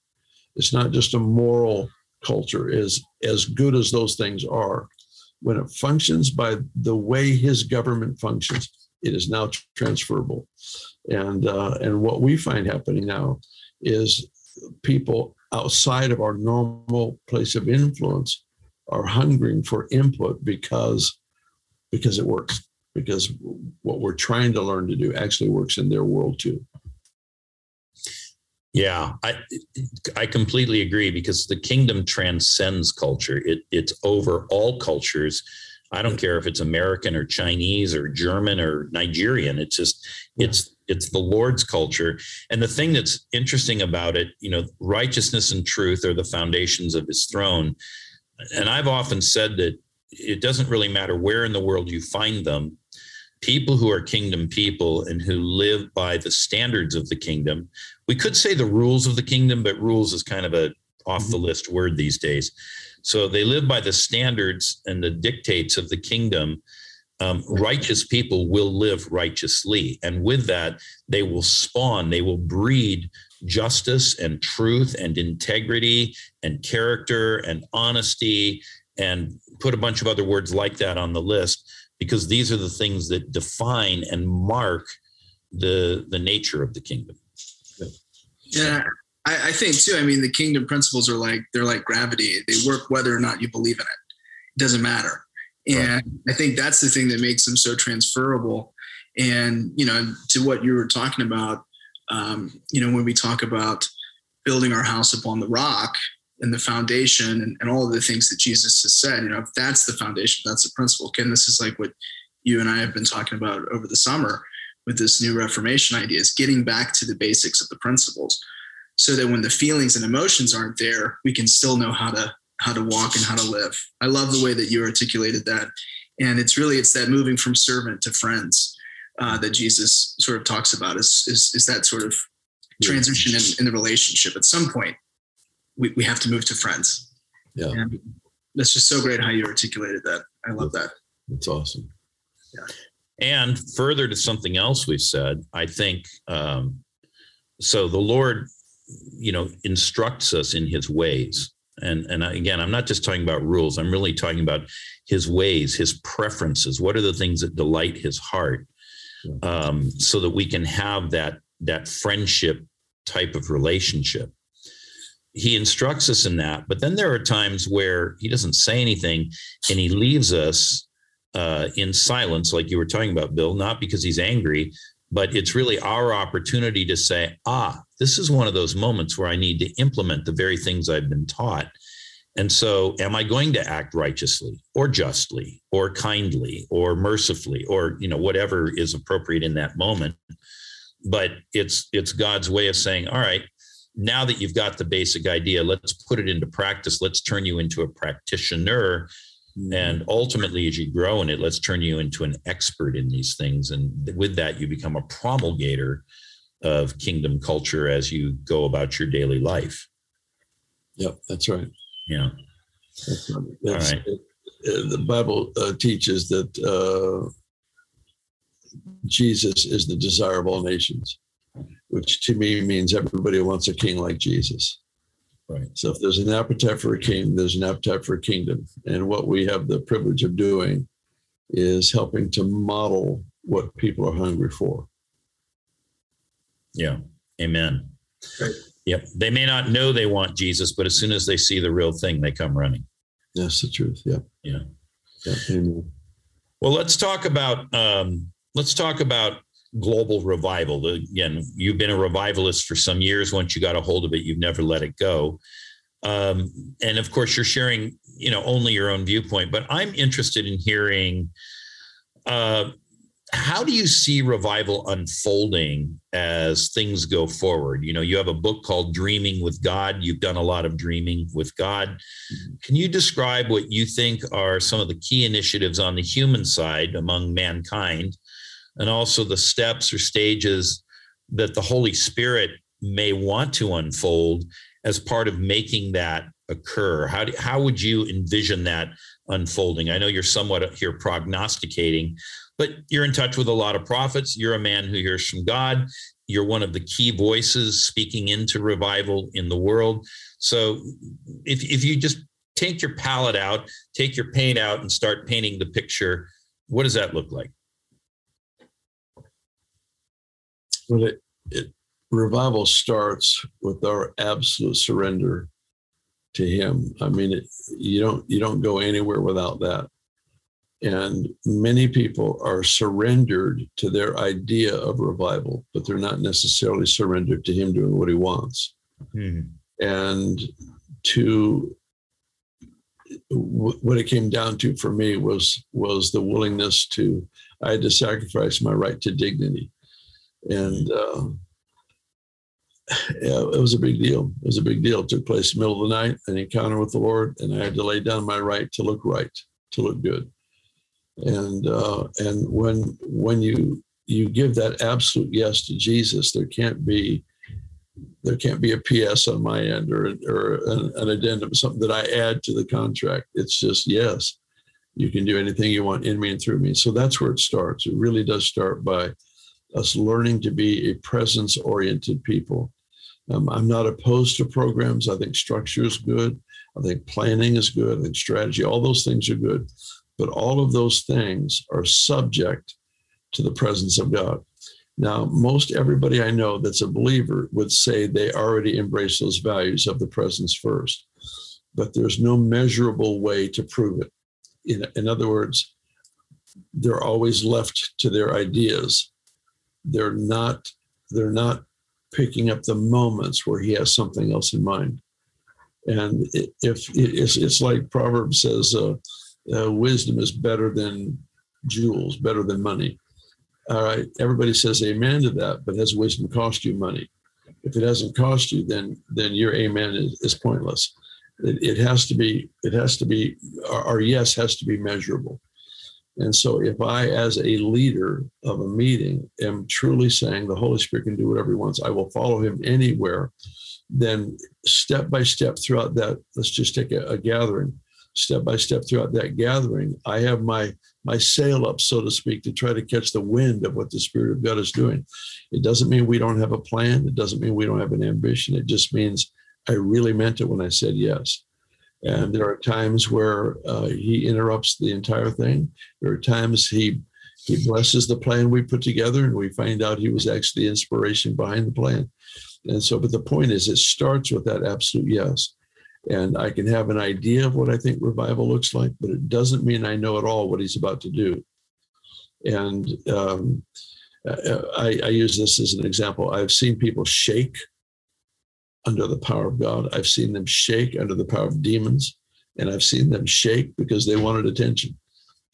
It's not just a moral culture, as, as good as those things are. When it functions by the way his government functions, it is now transferable. And, uh, and what we find happening now is people outside of our normal place of influence are hungering for input because because it works because what we're trying to learn to do actually works in their world too. Yeah, I I completely agree because the kingdom transcends culture. It it's over all cultures. I don't care if it's American or Chinese or German or Nigerian. It's just it's it's the Lord's culture. And the thing that's interesting about it, you know, righteousness and truth are the foundations of his throne. And I've often said that it doesn't really matter where in the world you find them people who are kingdom people and who live by the standards of the kingdom. We could say the rules of the kingdom, but rules is kind of a off the mm-hmm. list word these days. So they live by the standards and the dictates of the kingdom. Um, righteous people will live righteously. And with that, they will spawn, they will breed justice and truth and integrity and character and honesty and put a bunch of other words like that on the list because these are the things that define and mark the the nature of the kingdom. Yeah, I, I, think too. I mean, the kingdom principles are like they're like gravity. They work whether or not you believe in it. It doesn't matter. And right. I think that's the thing that makes them so transferable. And you know, to what you were talking about, um, you know, when we talk about building our house upon the rock and the foundation and, and all of the things that Jesus has said, you know, if that's the foundation, that's the principle. Ken, this is like what you and I have been talking about over the summer with this new Reformation idea is getting back to the basics of the principles so that when the feelings and emotions aren't there, we can still know how to how to walk and how to live. I love the way that you articulated that. And it's really it's that moving from servant to friends uh, that Jesus sort of talks about is, is, is that sort of transition in, in the relationship. At some point, we, we have to move to friends. Yeah. And that's just so great how you articulated that. I love that. That's awesome. Yeah. And further to something else we said, I think um, so. The Lord, you know, instructs us in His ways, and and again, I'm not just talking about rules. I'm really talking about His ways, His preferences. What are the things that delight His heart, um, so that we can have that that friendship type of relationship. He instructs us in that, but then there are times where He doesn't say anything, and He leaves us uh, in silence, like you were talking about, Bill, not because he's angry, but it's really our opportunity to say, ah, this is one of those moments where I need to implement the very things I've been taught. And so, am I going to act righteously or justly or kindly or mercifully or you know whatever is appropriate in that moment? But it's it's God's way of saying, all right, now that you've got the basic idea, let's put it into practice. Let's turn you into a practitioner Mm-hmm. And ultimately, as you grow in it, let's turn you into an expert in these things. And with that, you become a promulgator of kingdom culture as you go about your daily life. Yep, that's right. Yeah. That's right. That's, All right. It, it, the Bible uh, teaches that uh, Jesus is the desire of all nations, which to me means everybody wants a king like Jesus. Right. So if there's an appetite for a king, there's an appetite for a kingdom. And what we have the privilege of doing is helping to model what people are hungry for. Yeah. Amen. Right. Yep. They may not know they want Jesus, but as soon as they see the real thing, they come running. That's the truth. Yeah. Yeah. yeah. Amen. Well, let's talk about um, let's talk about global revival. Again, you've been a revivalist for some years. Once you got a hold of it, you've never let it go. Um, and of course, you're sharing, you know, only your own viewpoint. But I'm interested in hearing uh, how do you see revival unfolding as things go forward? You know, you have a book called Dreaming with God. You've done a lot of dreaming with God. Can you describe what you think are some of the key initiatives on the human side among mankind and also the steps or stages that the Holy Spirit may want to unfold as part of making that occur? How, do, how would you envision that unfolding? I know you're somewhat here prognosticating, but you're in touch with a lot of prophets. You're a man who hears from God. You're one of the key voices speaking into revival in the world. So if, if you just take your palette out, take your paint out, and start painting the picture, what does that look like? Well, it, it revival starts with our absolute surrender to Him. I mean, it, you don't you don't go anywhere without that. And many people are surrendered to their idea of revival, but they're not necessarily surrendered to Him doing what He wants. Mm-hmm. And to what it came down to for me was was the willingness to I had to sacrifice my right to dignity and uh, yeah, it was a big deal. It was a big deal. It took place in the middle of the night, an encounter with the Lord, and I had to lay down my right to look right, to look good. And uh, and when when you you give that absolute yes to Jesus, there can't be there can't be a PS on my end or or an, an addendum, something that I add to the contract. It's just yes, you can do anything you want in me and through me. So that's where it starts. It really does start by us learning to be a presence oriented people. Um, I'm not opposed to programs. I think structure is good. I think planning is good. I think strategy, all those things are good. But all of those things are subject to the presence of God. Now, most everybody I know that's a believer would say they already embrace those values of the presence first, but there's no measurable way to prove it. In, in other words, they're always left to their ideas. They're not they're not picking up the moments where he has something else in mind. And if it's, it's like Proverbs says, uh, uh, wisdom is better than jewels, better than money. All right, everybody says amen to that, but has wisdom cost you money? If it hasn't cost you, then then your amen is, is pointless. It, it, has to be. It has to be. Our, our yes has to be measurable. And so, if I, as a leader of a meeting, am truly saying the Holy Spirit can do whatever He wants, I will follow Him anywhere. Then, step by step throughout that, let's just take a, a gathering. Step by step throughout that gathering, I have my my sail up, so to speak, to try to catch the wind of what the Spirit of God is doing. It doesn't mean we don't have a plan. It doesn't mean we don't have an ambition. It just means I really meant it when I said yes. And there are times where uh, he interrupts the entire thing. There are times he he blesses the plan we put together, and we find out he was actually the inspiration behind the plan. And so, but the point is, it starts with that absolute yes and I can have an idea of what I think revival looks like, but it doesn't mean I know at all what he's about to do. And um, I, I, use this as an example. I've seen people shake under the power of God. I've seen them shake under the power of demons, and I've seen them shake because they wanted attention,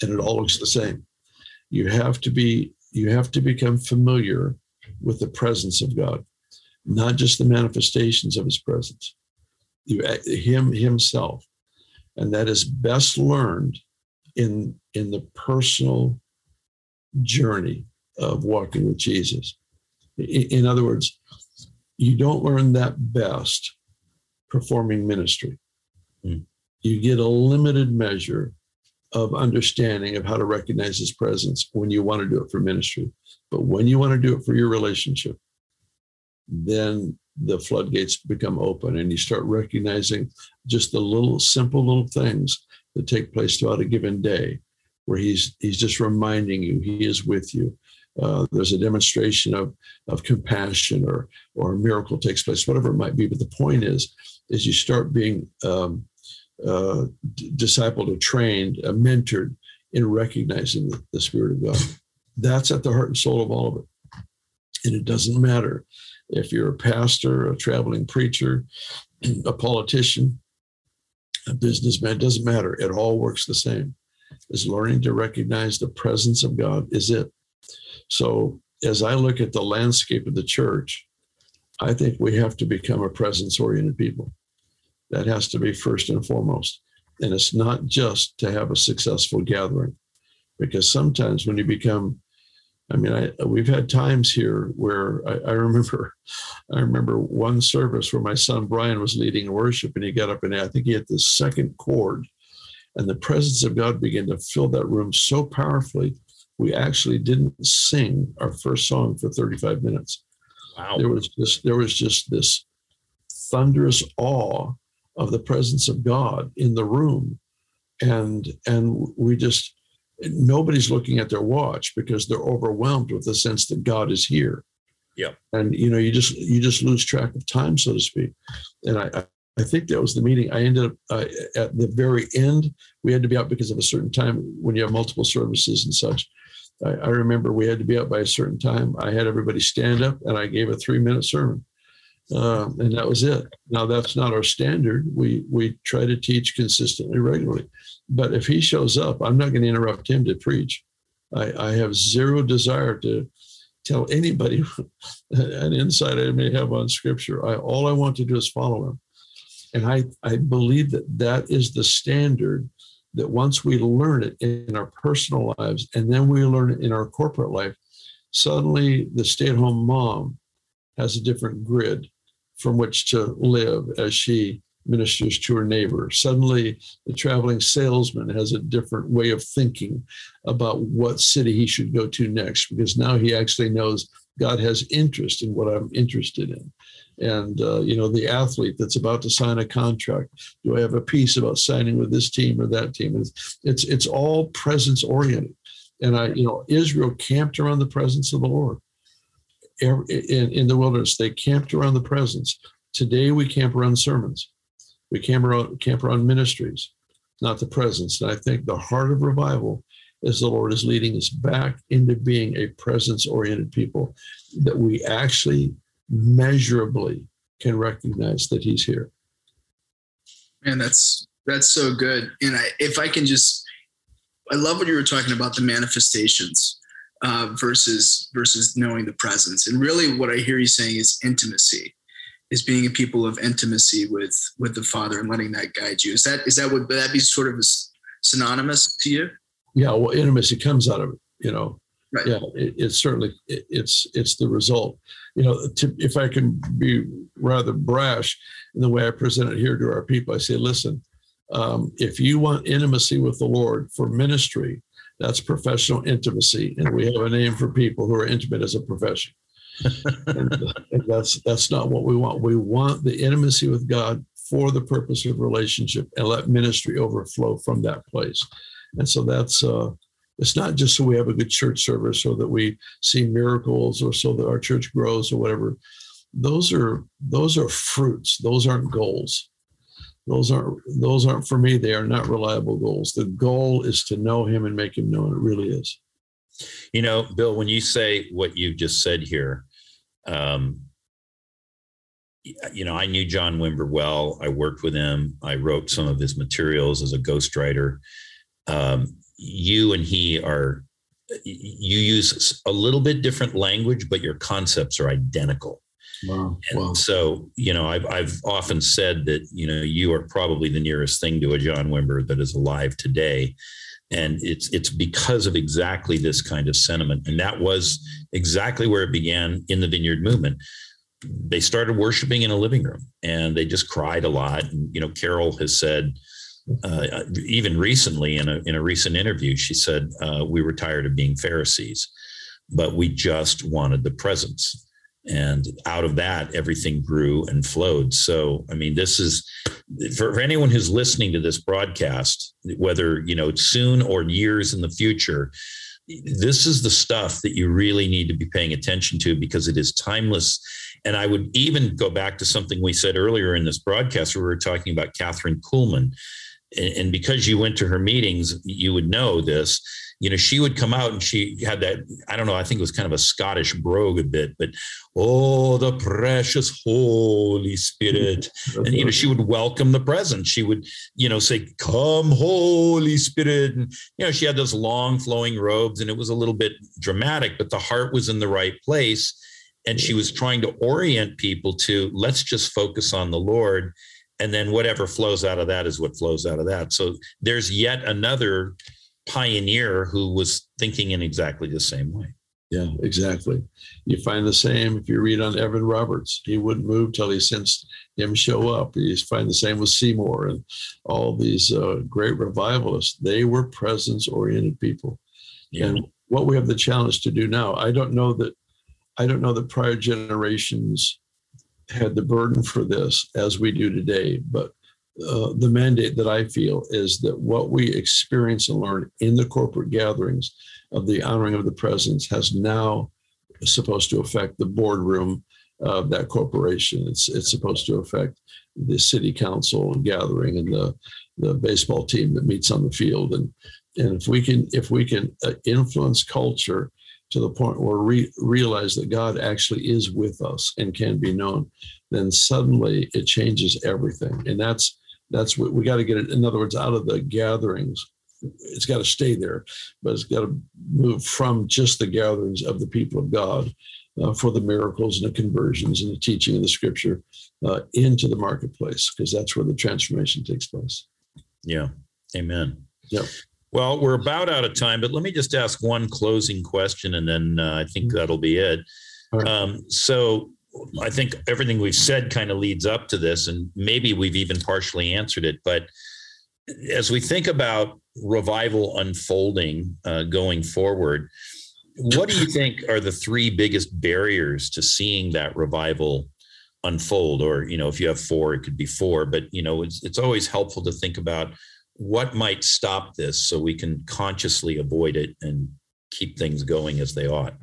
and it all looks the same. You have to be you have to become familiar with the presence of God, not just the manifestations of His presence you, uh, him himself, and that is best learned in in the personal journey of walking with Jesus. In, in other words, you don't learn that best performing ministry. Mm. You get a limited measure of understanding of how to recognize his presence when you want to do it for ministry. But when you want to do it for your relationship, then the floodgates become open and you start recognizing just the little simple little things that take place throughout a given day where he's he's just reminding you he is with you uh, there's a demonstration of of compassion or or a miracle takes place whatever it might be but the point is is you start being um, uh, discipled or trained uh, mentored in recognizing the, the spirit of god that's at the heart and soul of all of it and it doesn't matter if you're a pastor, a traveling preacher, a politician, a businessman, doesn't matter. It all works the same. Is learning to recognize the presence of God is it. So as I look at the landscape of the church, I think we have to become a presence oriented people. That has to be first and foremost. And it's not just to have a successful gathering, because sometimes when you become I mean, I, we've had times here where I, I, remember, I remember one service where my son Brian was leading worship, and he got up and I think he hit the second chord, and the presence of God began to fill that room so powerfully. We actually didn't sing our first song for 35 minutes. Wow! There was just there was just this thunderous awe of the presence of God in the room, and and we just nobody's looking at their watch because they're overwhelmed with the sense that God is here. Yeah. And you know, you just you just lose track of time, so to speak. And I I think that was the meeting. I ended up uh, at the very end. We had to be out because of a certain time when you have multiple services and such. I, I remember we had to be up by a certain time. I had everybody stand up, and I gave a three minute sermon. Uh, and that was it. Now that's not our standard. We we try to teach consistently, regularly. But if he shows up, I'm not going to interrupt him to preach. I, I have zero desire to tell anybody an insight I may have on Scripture. I, all I want to do is follow him, and I I believe that that is the standard. That once we learn it in our personal lives, and then we learn it in our corporate life, suddenly the stay-at-home mom has a different grid from which to live as she ministers to her neighbor. Suddenly, the traveling salesman has a different way of thinking about what city he should go to next because now he actually knows God has interest in what I'm interested in. And, uh, you know, the athlete that's about to sign a contract, do I have a peace about signing with this team or that team? It's, it's, it's all presence oriented. And I, you know, Israel camped around the presence of the Lord. in, in the wilderness. They camped around the presence. Today we camp around sermons. We camp around, camp around ministries, not the presence. And I think the heart of revival is the Lord is leading us back into being a presence oriented people, that we actually measurably can recognize that He's here. Man, that's that's so good. And I, if I can just, I love what you were talking about the manifestations uh, versus versus knowing the presence. And really, what I hear you saying is intimacy, is being a people of intimacy with with the Father and letting that guide you. Is that is that would that be sort of synonymous to you? Yeah, well, intimacy comes out of it. You know, right. yeah, it, it's certainly it, it's it's the result. You know, to, if I can be rather brash in the way I present it here to our people, I say, listen, um, if you want intimacy with the Lord for ministry, that's professional intimacy, and we have a name for people who are intimate as a profession. and, and that's that's not what we want. We want the intimacy with God for the purpose of relationship, and let ministry overflow from that place. And so that's uh, it's not just so we have a good church service or that we see miracles or so that our church grows or whatever. Those are those are fruits. Those aren't goals. Those aren't those aren't for me. They are not reliable goals. The goal is to know him and make him known it really is. You know bill when you say what you just said here um, you know i knew john wimber well. I worked with him. I wrote some of his materials as a ghostwriter. Um, you and he are you use a little bit different language but your concepts are identical Wow. wow. So, you know, I've, I've often said that, you know, you are probably the nearest thing to a John Wimber that is alive today. And it's it's because of exactly this kind of sentiment. And that was exactly where it began in the vineyard movement. They started worshiping in a living room and they just cried a lot. And, you know, Carol has said, uh, even recently in a in a recent interview, she said uh, we were tired of being Pharisees, but we just wanted the presence. And out of that everything grew and flowed. So i mean this is for, for, anyone who's listening to this broadcast whether you know soon or years in the future this is the stuff that you really need to be paying attention to because it is timeless. And i would even go back to something we said earlier in this broadcast where we were talking about kathryn kuhlman and, and because you went to her meetings you would know this you know, she would come out and she had that, I don't know, I think it was kind of a Scottish brogue a bit, but oh, the precious Holy Spirit. and, you know, she would welcome the presence. She would, you know, say, Come, Holy Spirit. And, you know, she had those long flowing robes and it was a little bit dramatic, but the heart was in the right place. And she was trying to orient people to let's just focus on the Lord. And then whatever flows out of that is what flows out of that. So there's yet another pioneer who was thinking in exactly the same way. Yeah, exactly. You find the same if you read on Evan Roberts. He wouldn't move till he sensed him show up. You find the same with Seymour and all these uh, great revivalists. They were presence oriented people. Yeah. And what we have the challenge to do now, I don't know that I don't know that prior generations had the burden for this as we do today, but uh, the mandate that I feel is that what we experience and learn in the corporate gatherings of the honoring of the presence has now supposed to affect the boardroom of that corporation. It's it's supposed to affect the city council gathering and the the baseball team that meets on the field and and if we can if we can uh, influence culture to the point where we realize that God actually is with us and can be known, then suddenly it changes everything. And that's that's what we got to get it. In other words, out of the gatherings, it's got to stay there, but it's got to move from just the gatherings of the people of God uh, for the miracles and the conversions and the teaching of the scripture uh, into the marketplace, because that's where the transformation takes place. Yeah. Amen. Yep. Well, we're about out of time, but let me just ask one closing question, and then uh, I think mm-hmm. that'll be it. Um, so, I think everything we've said kind of leads up to this, and maybe we've even partially answered it. But as we think about revival unfolding uh, going forward, what do you think are the three biggest barriers to seeing that revival unfold? Or, you know, if you have four, it could be four, but, you know, it's, it's always helpful to think about what might stop this so we can consciously avoid it and keep things going as they ought.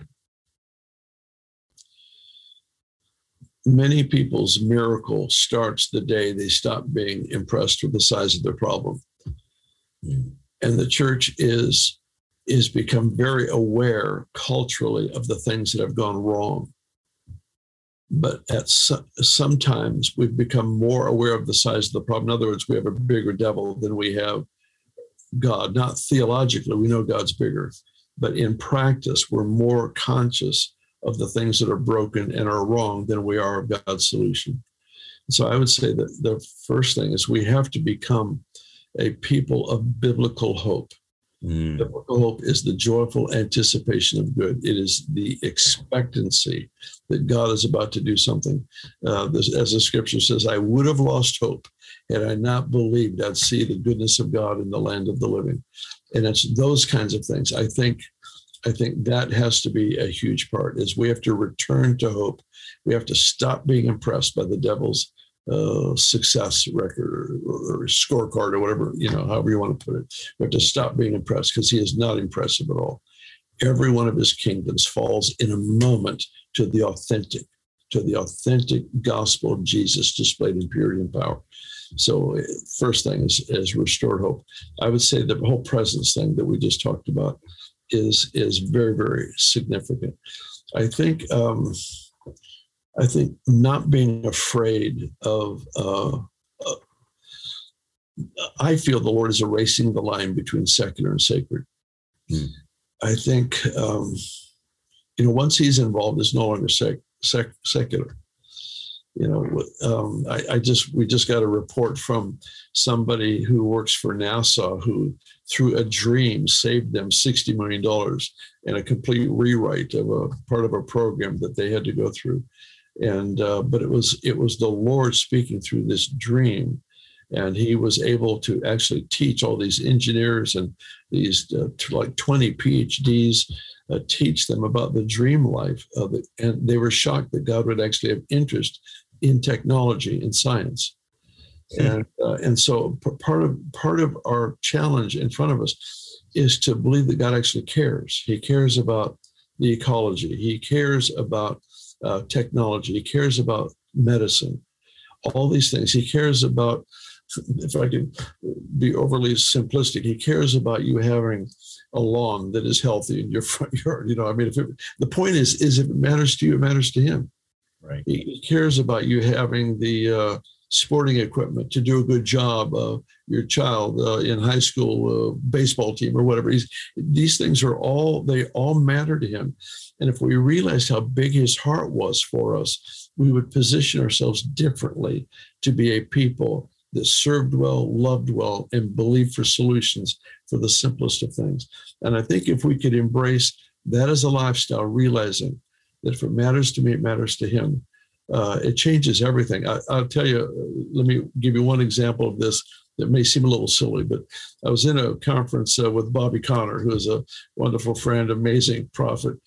many people's miracle starts the day they stop being impressed with the size of their problem. Mm. And the church is is become very aware culturally of the things that have gone wrong. But at some, sometimes we've become more aware of the size of the problem. In other words, we have a bigger devil than we have God. Not theologically, we know God's bigger, but in practice, we're more conscious of the things that are broken and are wrong than we are of God's solution. So I would say that the first thing is we have to become a people of biblical hope. Mm. Biblical hope is the joyful anticipation of good. It is the expectancy that God is about to do something. Uh, this, as the scripture says, I would have lost hope had I not believed I'd see the goodness of God in the land of the living. And it's those kinds of things. I think I think that has to be a huge part is we have to return to hope. We have to stop being impressed by the devil's uh, success record or, or, scorecard or whatever, you know, however you want to put it. You have to stop being impressed because he is not impressive at all. Every one of his kingdoms falls in a moment to the authentic, to the authentic gospel of Jesus displayed in purity and power. So, first thing is, is restored hope. I would say the whole presence thing that we just talked about is is very very significant. I think um, I think not being afraid of. Uh, uh, I feel the Lord is erasing the line between secular and sacred. Hmm. I think um, you know once He's involved, it's no longer sec, sec, secular you know, um, I, I, just we just got a report from somebody who works for NASA who, through a dream, saved them sixty million dollars and a complete rewrite of a part of a program that they had to go through, and uh, but it was it was the Lord speaking through this dream, and He was able to actually teach all these engineers and these uh, like twenty PhDs. Uh, teach them about the dream life of it, and they were shocked that God would actually have interest in technology and science. Hmm. And, uh, and so part of part of our challenge in front of us is to believe that God actually cares. He cares about the ecology. He cares about uh, technology. He cares about medicine. All these things. He cares about, if I can be overly simplistic, he cares about you having a lawn that is healthy in your front yard. You know, I mean, if it, the point is, is if it matters to you, it matters to him. Right. He cares about you having the uh, sporting equipment to do a good job. of your child uh, in high school uh, baseball team or whatever. He's, these things are all they all matter to him. And if we realized how big his heart was for us, we would position ourselves differently to be a people that served well, loved well, and believed for solutions for the simplest of things. And I think if we could embrace that as a lifestyle, realizing that if it matters to me, it matters to him. Uh, it changes everything. I, will tell you, let me give you one example of this that may seem a little silly, but I was in a conference uh, with Bobby Conner, who is a wonderful friend, amazing prophet.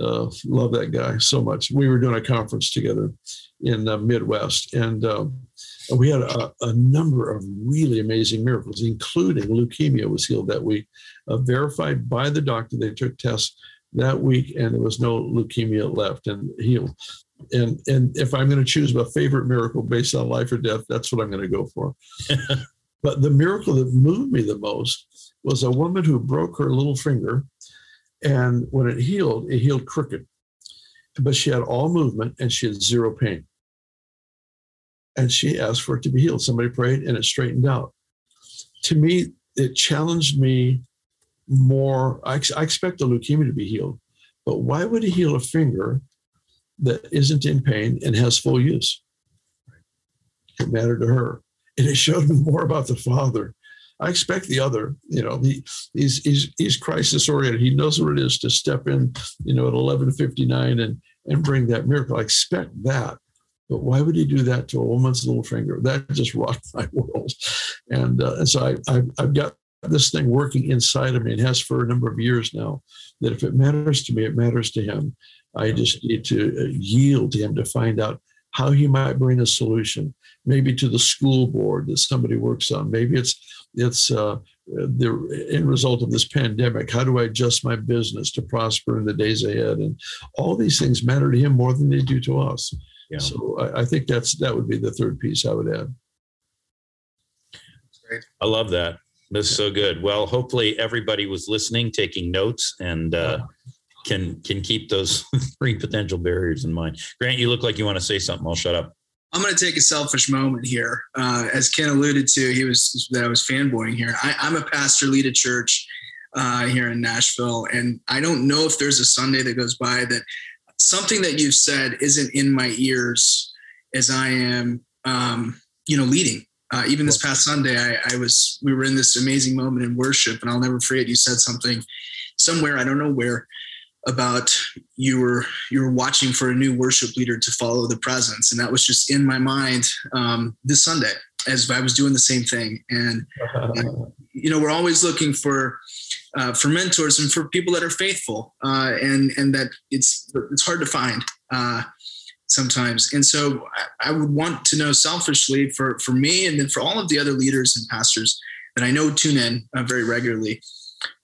Uh, love that guy so much. We were doing a conference together in the Midwest, and um, we had a, a, number of really amazing miracles, including leukemia was healed that week, uh, verified by the doctor. They took tests that week, and there was no leukemia left and healed. And and if I'm going to choose my favorite miracle based on life or death, that's what I'm going to go for. but the miracle that moved me the most was a woman who broke her little finger, and when it healed, it healed crooked, but she had all movement and she had zero pain. And she asked for it to be healed. Somebody prayed, and it straightened out. To me, it challenged me more. I, I expect the leukemia to be healed, but why would he heal a finger that isn't in pain and has full use? It mattered to her. And it showed me more about the Father. I expect the other, you know, he, he's, he's, he's crisis oriented. He knows what it is to step in, you know, at 1159 and, and bring that miracle. I expect that. But why would he do that to a woman's little finger? That just rocked my world. And, uh, and so I, I, I've got this thing working inside of me and has for a number of years now that if it matters to me, it matters to him. I just need to uh, yield to him to find out how he might bring a solution, maybe to the school board that somebody works on. Maybe it's it's uh, the end result of this pandemic. How do I adjust my business to prosper in the days ahead? And all these things matter to him more than they do to us. Yeah. So I, I think that's that would be the third piece I would add. Great. I love that. That's so good. Well, hopefully everybody was listening, taking notes, and uh, can can keep those three potential barriers in mind. Grant, you look like you want to say something. I'll shut up. I'm going to take a selfish moment here. Uh, as Ken alluded to, he was that I was fanboying here. I, am a pastor, lead a church uh, here in Nashville, and I don't know if there's a Sunday that goes by that something that you've said isn't in my ears as I am, um, you know, leading. Uh, even this past Sunday, I, I was we were in this amazing moment in worship, and I'll never forget. You said something somewhere I don't know where about you were you were watching for a new worship leader to follow the presence. And that was just in my mind um, this sunday as i was doing the same thing. And, you know we're always looking for uh, for mentors and for people that are faithful uh, and and that it's it's hard to find uh, sometimes. And so I, I would want to know selfishly for for me and then for all of the other leaders and pastors that i know tune in uh, very regularly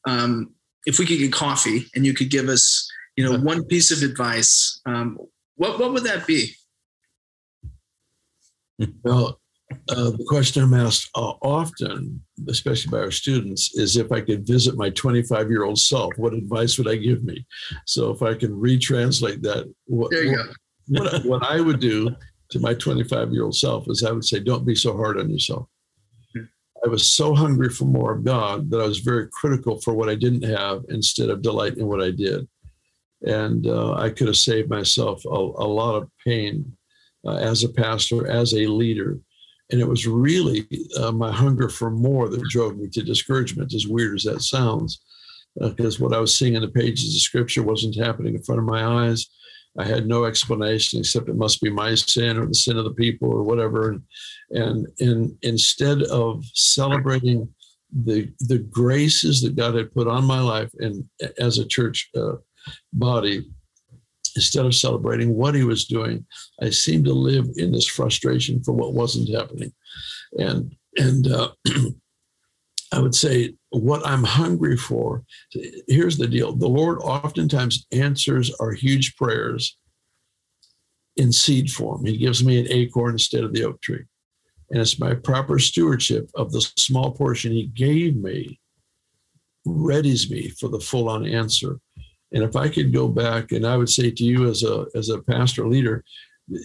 um, if we could get coffee and you could give us, you know, one piece of advice, um, what what would that be? Well, uh, the question I'm asked uh, often, especially by our students, is if I could visit my 25 year old self, what advice would I give me? So if I can retranslate that, what, there you what, go. what, what I would do to my 25 year old self is I would say, don't be so hard on yourself. I was so hungry for more of God that I was very critical for what I didn't have instead of delight in what I did. And uh, I could have saved myself a, a lot of pain uh, as a pastor, as a leader. And it was really uh, my hunger for more that drove me to discouragement, as weird as that sounds, because uh, what I was seeing in the pages of scripture wasn't happening in front of my eyes. I had no explanation except it must be my sin or the sin of the people or whatever. And and and instead of celebrating the the graces that God had put on my life and as a church uh, body, instead of celebrating what He was doing, I seemed to live in this frustration for what wasn't happening, and and. Uh, I would say what I'm hungry for. Here's the deal the Lord oftentimes answers our huge prayers in seed form. He gives me an acorn instead of the oak tree. And it's my proper stewardship of the small portion He gave me, readies me for the full on answer. And if I could go back, and I would say to you as a as a pastor leader,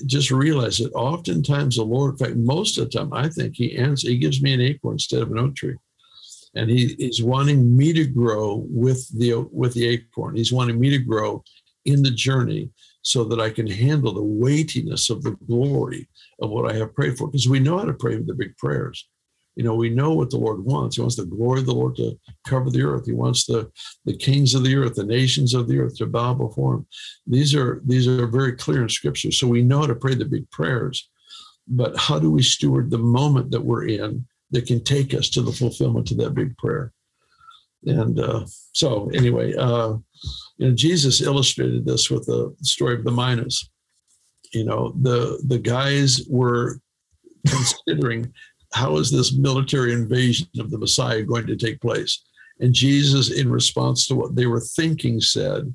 just realize that oftentimes the Lord, in fact, most of the time, I think He answers, He gives me an acorn instead of an oak tree and he, he's wanting me to grow with the with the acorn. He's wanting me to grow in the journey so that I can handle the weightiness of the glory of what I have prayed for. Because we know how to pray the big prayers. You know, we know what the Lord wants. He wants the glory of the Lord to cover the earth. He wants the, the kings of the earth, the nations of the earth to bow before him. These are these are very clear in scripture. So we know how to pray the big prayers. But how do we steward the moment that we're in that can take us to the fulfillment of that big prayer. And uh, so, anyway, uh, you know, Jesus illustrated this with the story of the minas. You know, the the guys were considering how is this military invasion of the Messiah going to take place, and Jesus, in response to what they were thinking, said,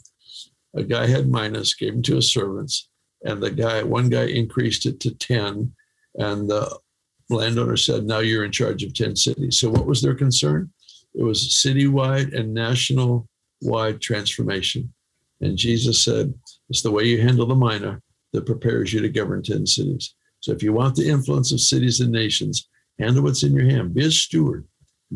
"A guy had minas, gave him to his servants, and the guy, one guy increased it to ten, and the landowner said, now you're in charge of 10 cities. So what was their concern? It was citywide and national wide transformation. And Jesus said, it's the way you handle the mina that prepares you to govern 10 cities. So if you want the influence of cities and nations, handle what's in your hand. Be a steward.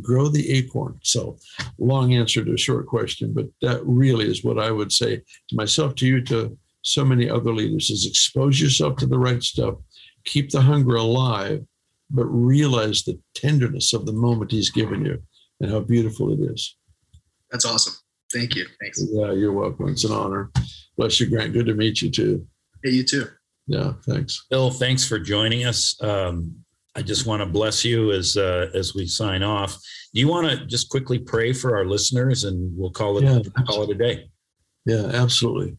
Grow the acorn. So, long answer to a short question, but that really is what I would say to myself, to you, to so many other leaders: is expose yourself to the right stuff, keep the hunger alive, but realize the tenderness of the moment he's given you and how beautiful it is. That's awesome. Thank you. Thanks. Yeah, you're welcome. It's an honor. Bless you, Grant. Good to meet you too. Hey, you too. Yeah, thanks. Bill, thanks for joining us. Um, I just want to bless you as uh, as we sign off. Do you want to just quickly pray for our listeners, and we'll call it yeah, call it a day? Yeah, absolutely.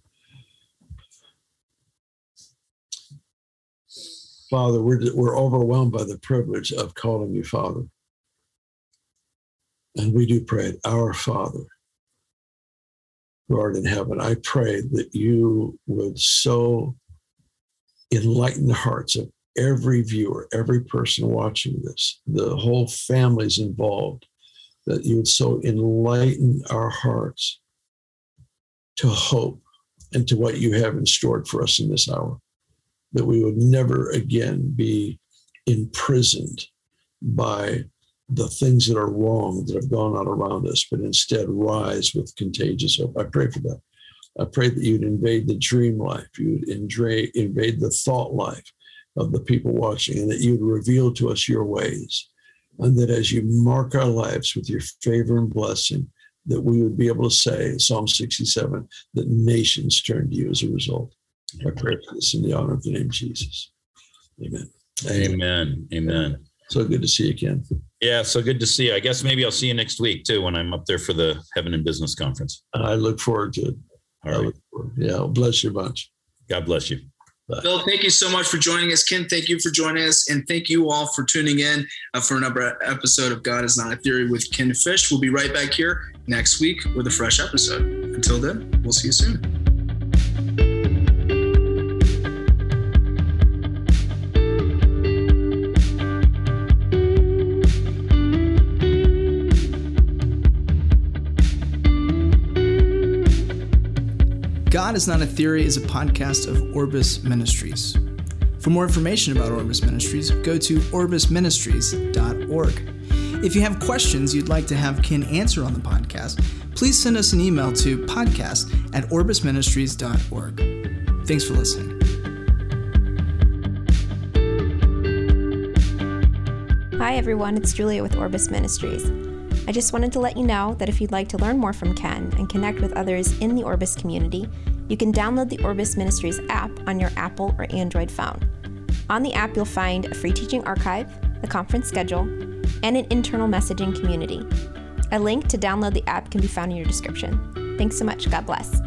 Father, we're, we're overwhelmed by the privilege of calling you Father. And we do pray, Our Father, who art in heaven, I pray that you would so enlighten the hearts of every viewer, every person watching this, the whole families involved, that you would so enlighten our hearts to hope and to what you have in store for us in this hour, that we would never again be imprisoned by the things that are wrong that have gone on around us, but instead rise with contagious hope. I pray for that. I pray that you'd invade the dream life, you'd invade, invade the thought life of the people watching, and that you'd reveal to us your ways. And that as you mark our lives with your favor and blessing, that we would be able to say, Psalm 67, that nations turn to you as a result. I pray for this in the honor of the name of Jesus. Amen. Amen. Amen. So good to see you, Ken. Yeah, so good to see you. I guess maybe I'll see you next week too when I'm up there for the Heaven and Business Conference. I look forward to it. All right. Yeah, bless you a bunch. God bless you. Bye. Bill, thank you so much for joining us. Ken, thank you for joining us. And thank you all for tuning in uh, for another episode of God is Not a Theory with Ken Fish. We'll be right back here next week with a fresh episode. Until then, we'll see you soon. God is Not a Theory is a podcast of Orbis Ministries. For more information about Orbis Ministries, go to orbisministries.org. If you have questions you'd like to have Ken answer on the podcast, please send us an email to podcast at orbisministries.org. Thanks for listening. Hi, everyone. It's Julia with Orbis Ministries. I just wanted to let you know that if you'd like to learn more from Ken and connect with others in the Orbis community, you can download the Orbis Ministries app on your Apple or Android phone. On the app, you'll find a free teaching archive, the conference schedule, and an internal messaging community. A link to download the app can be found in your description. Thanks so much. God bless.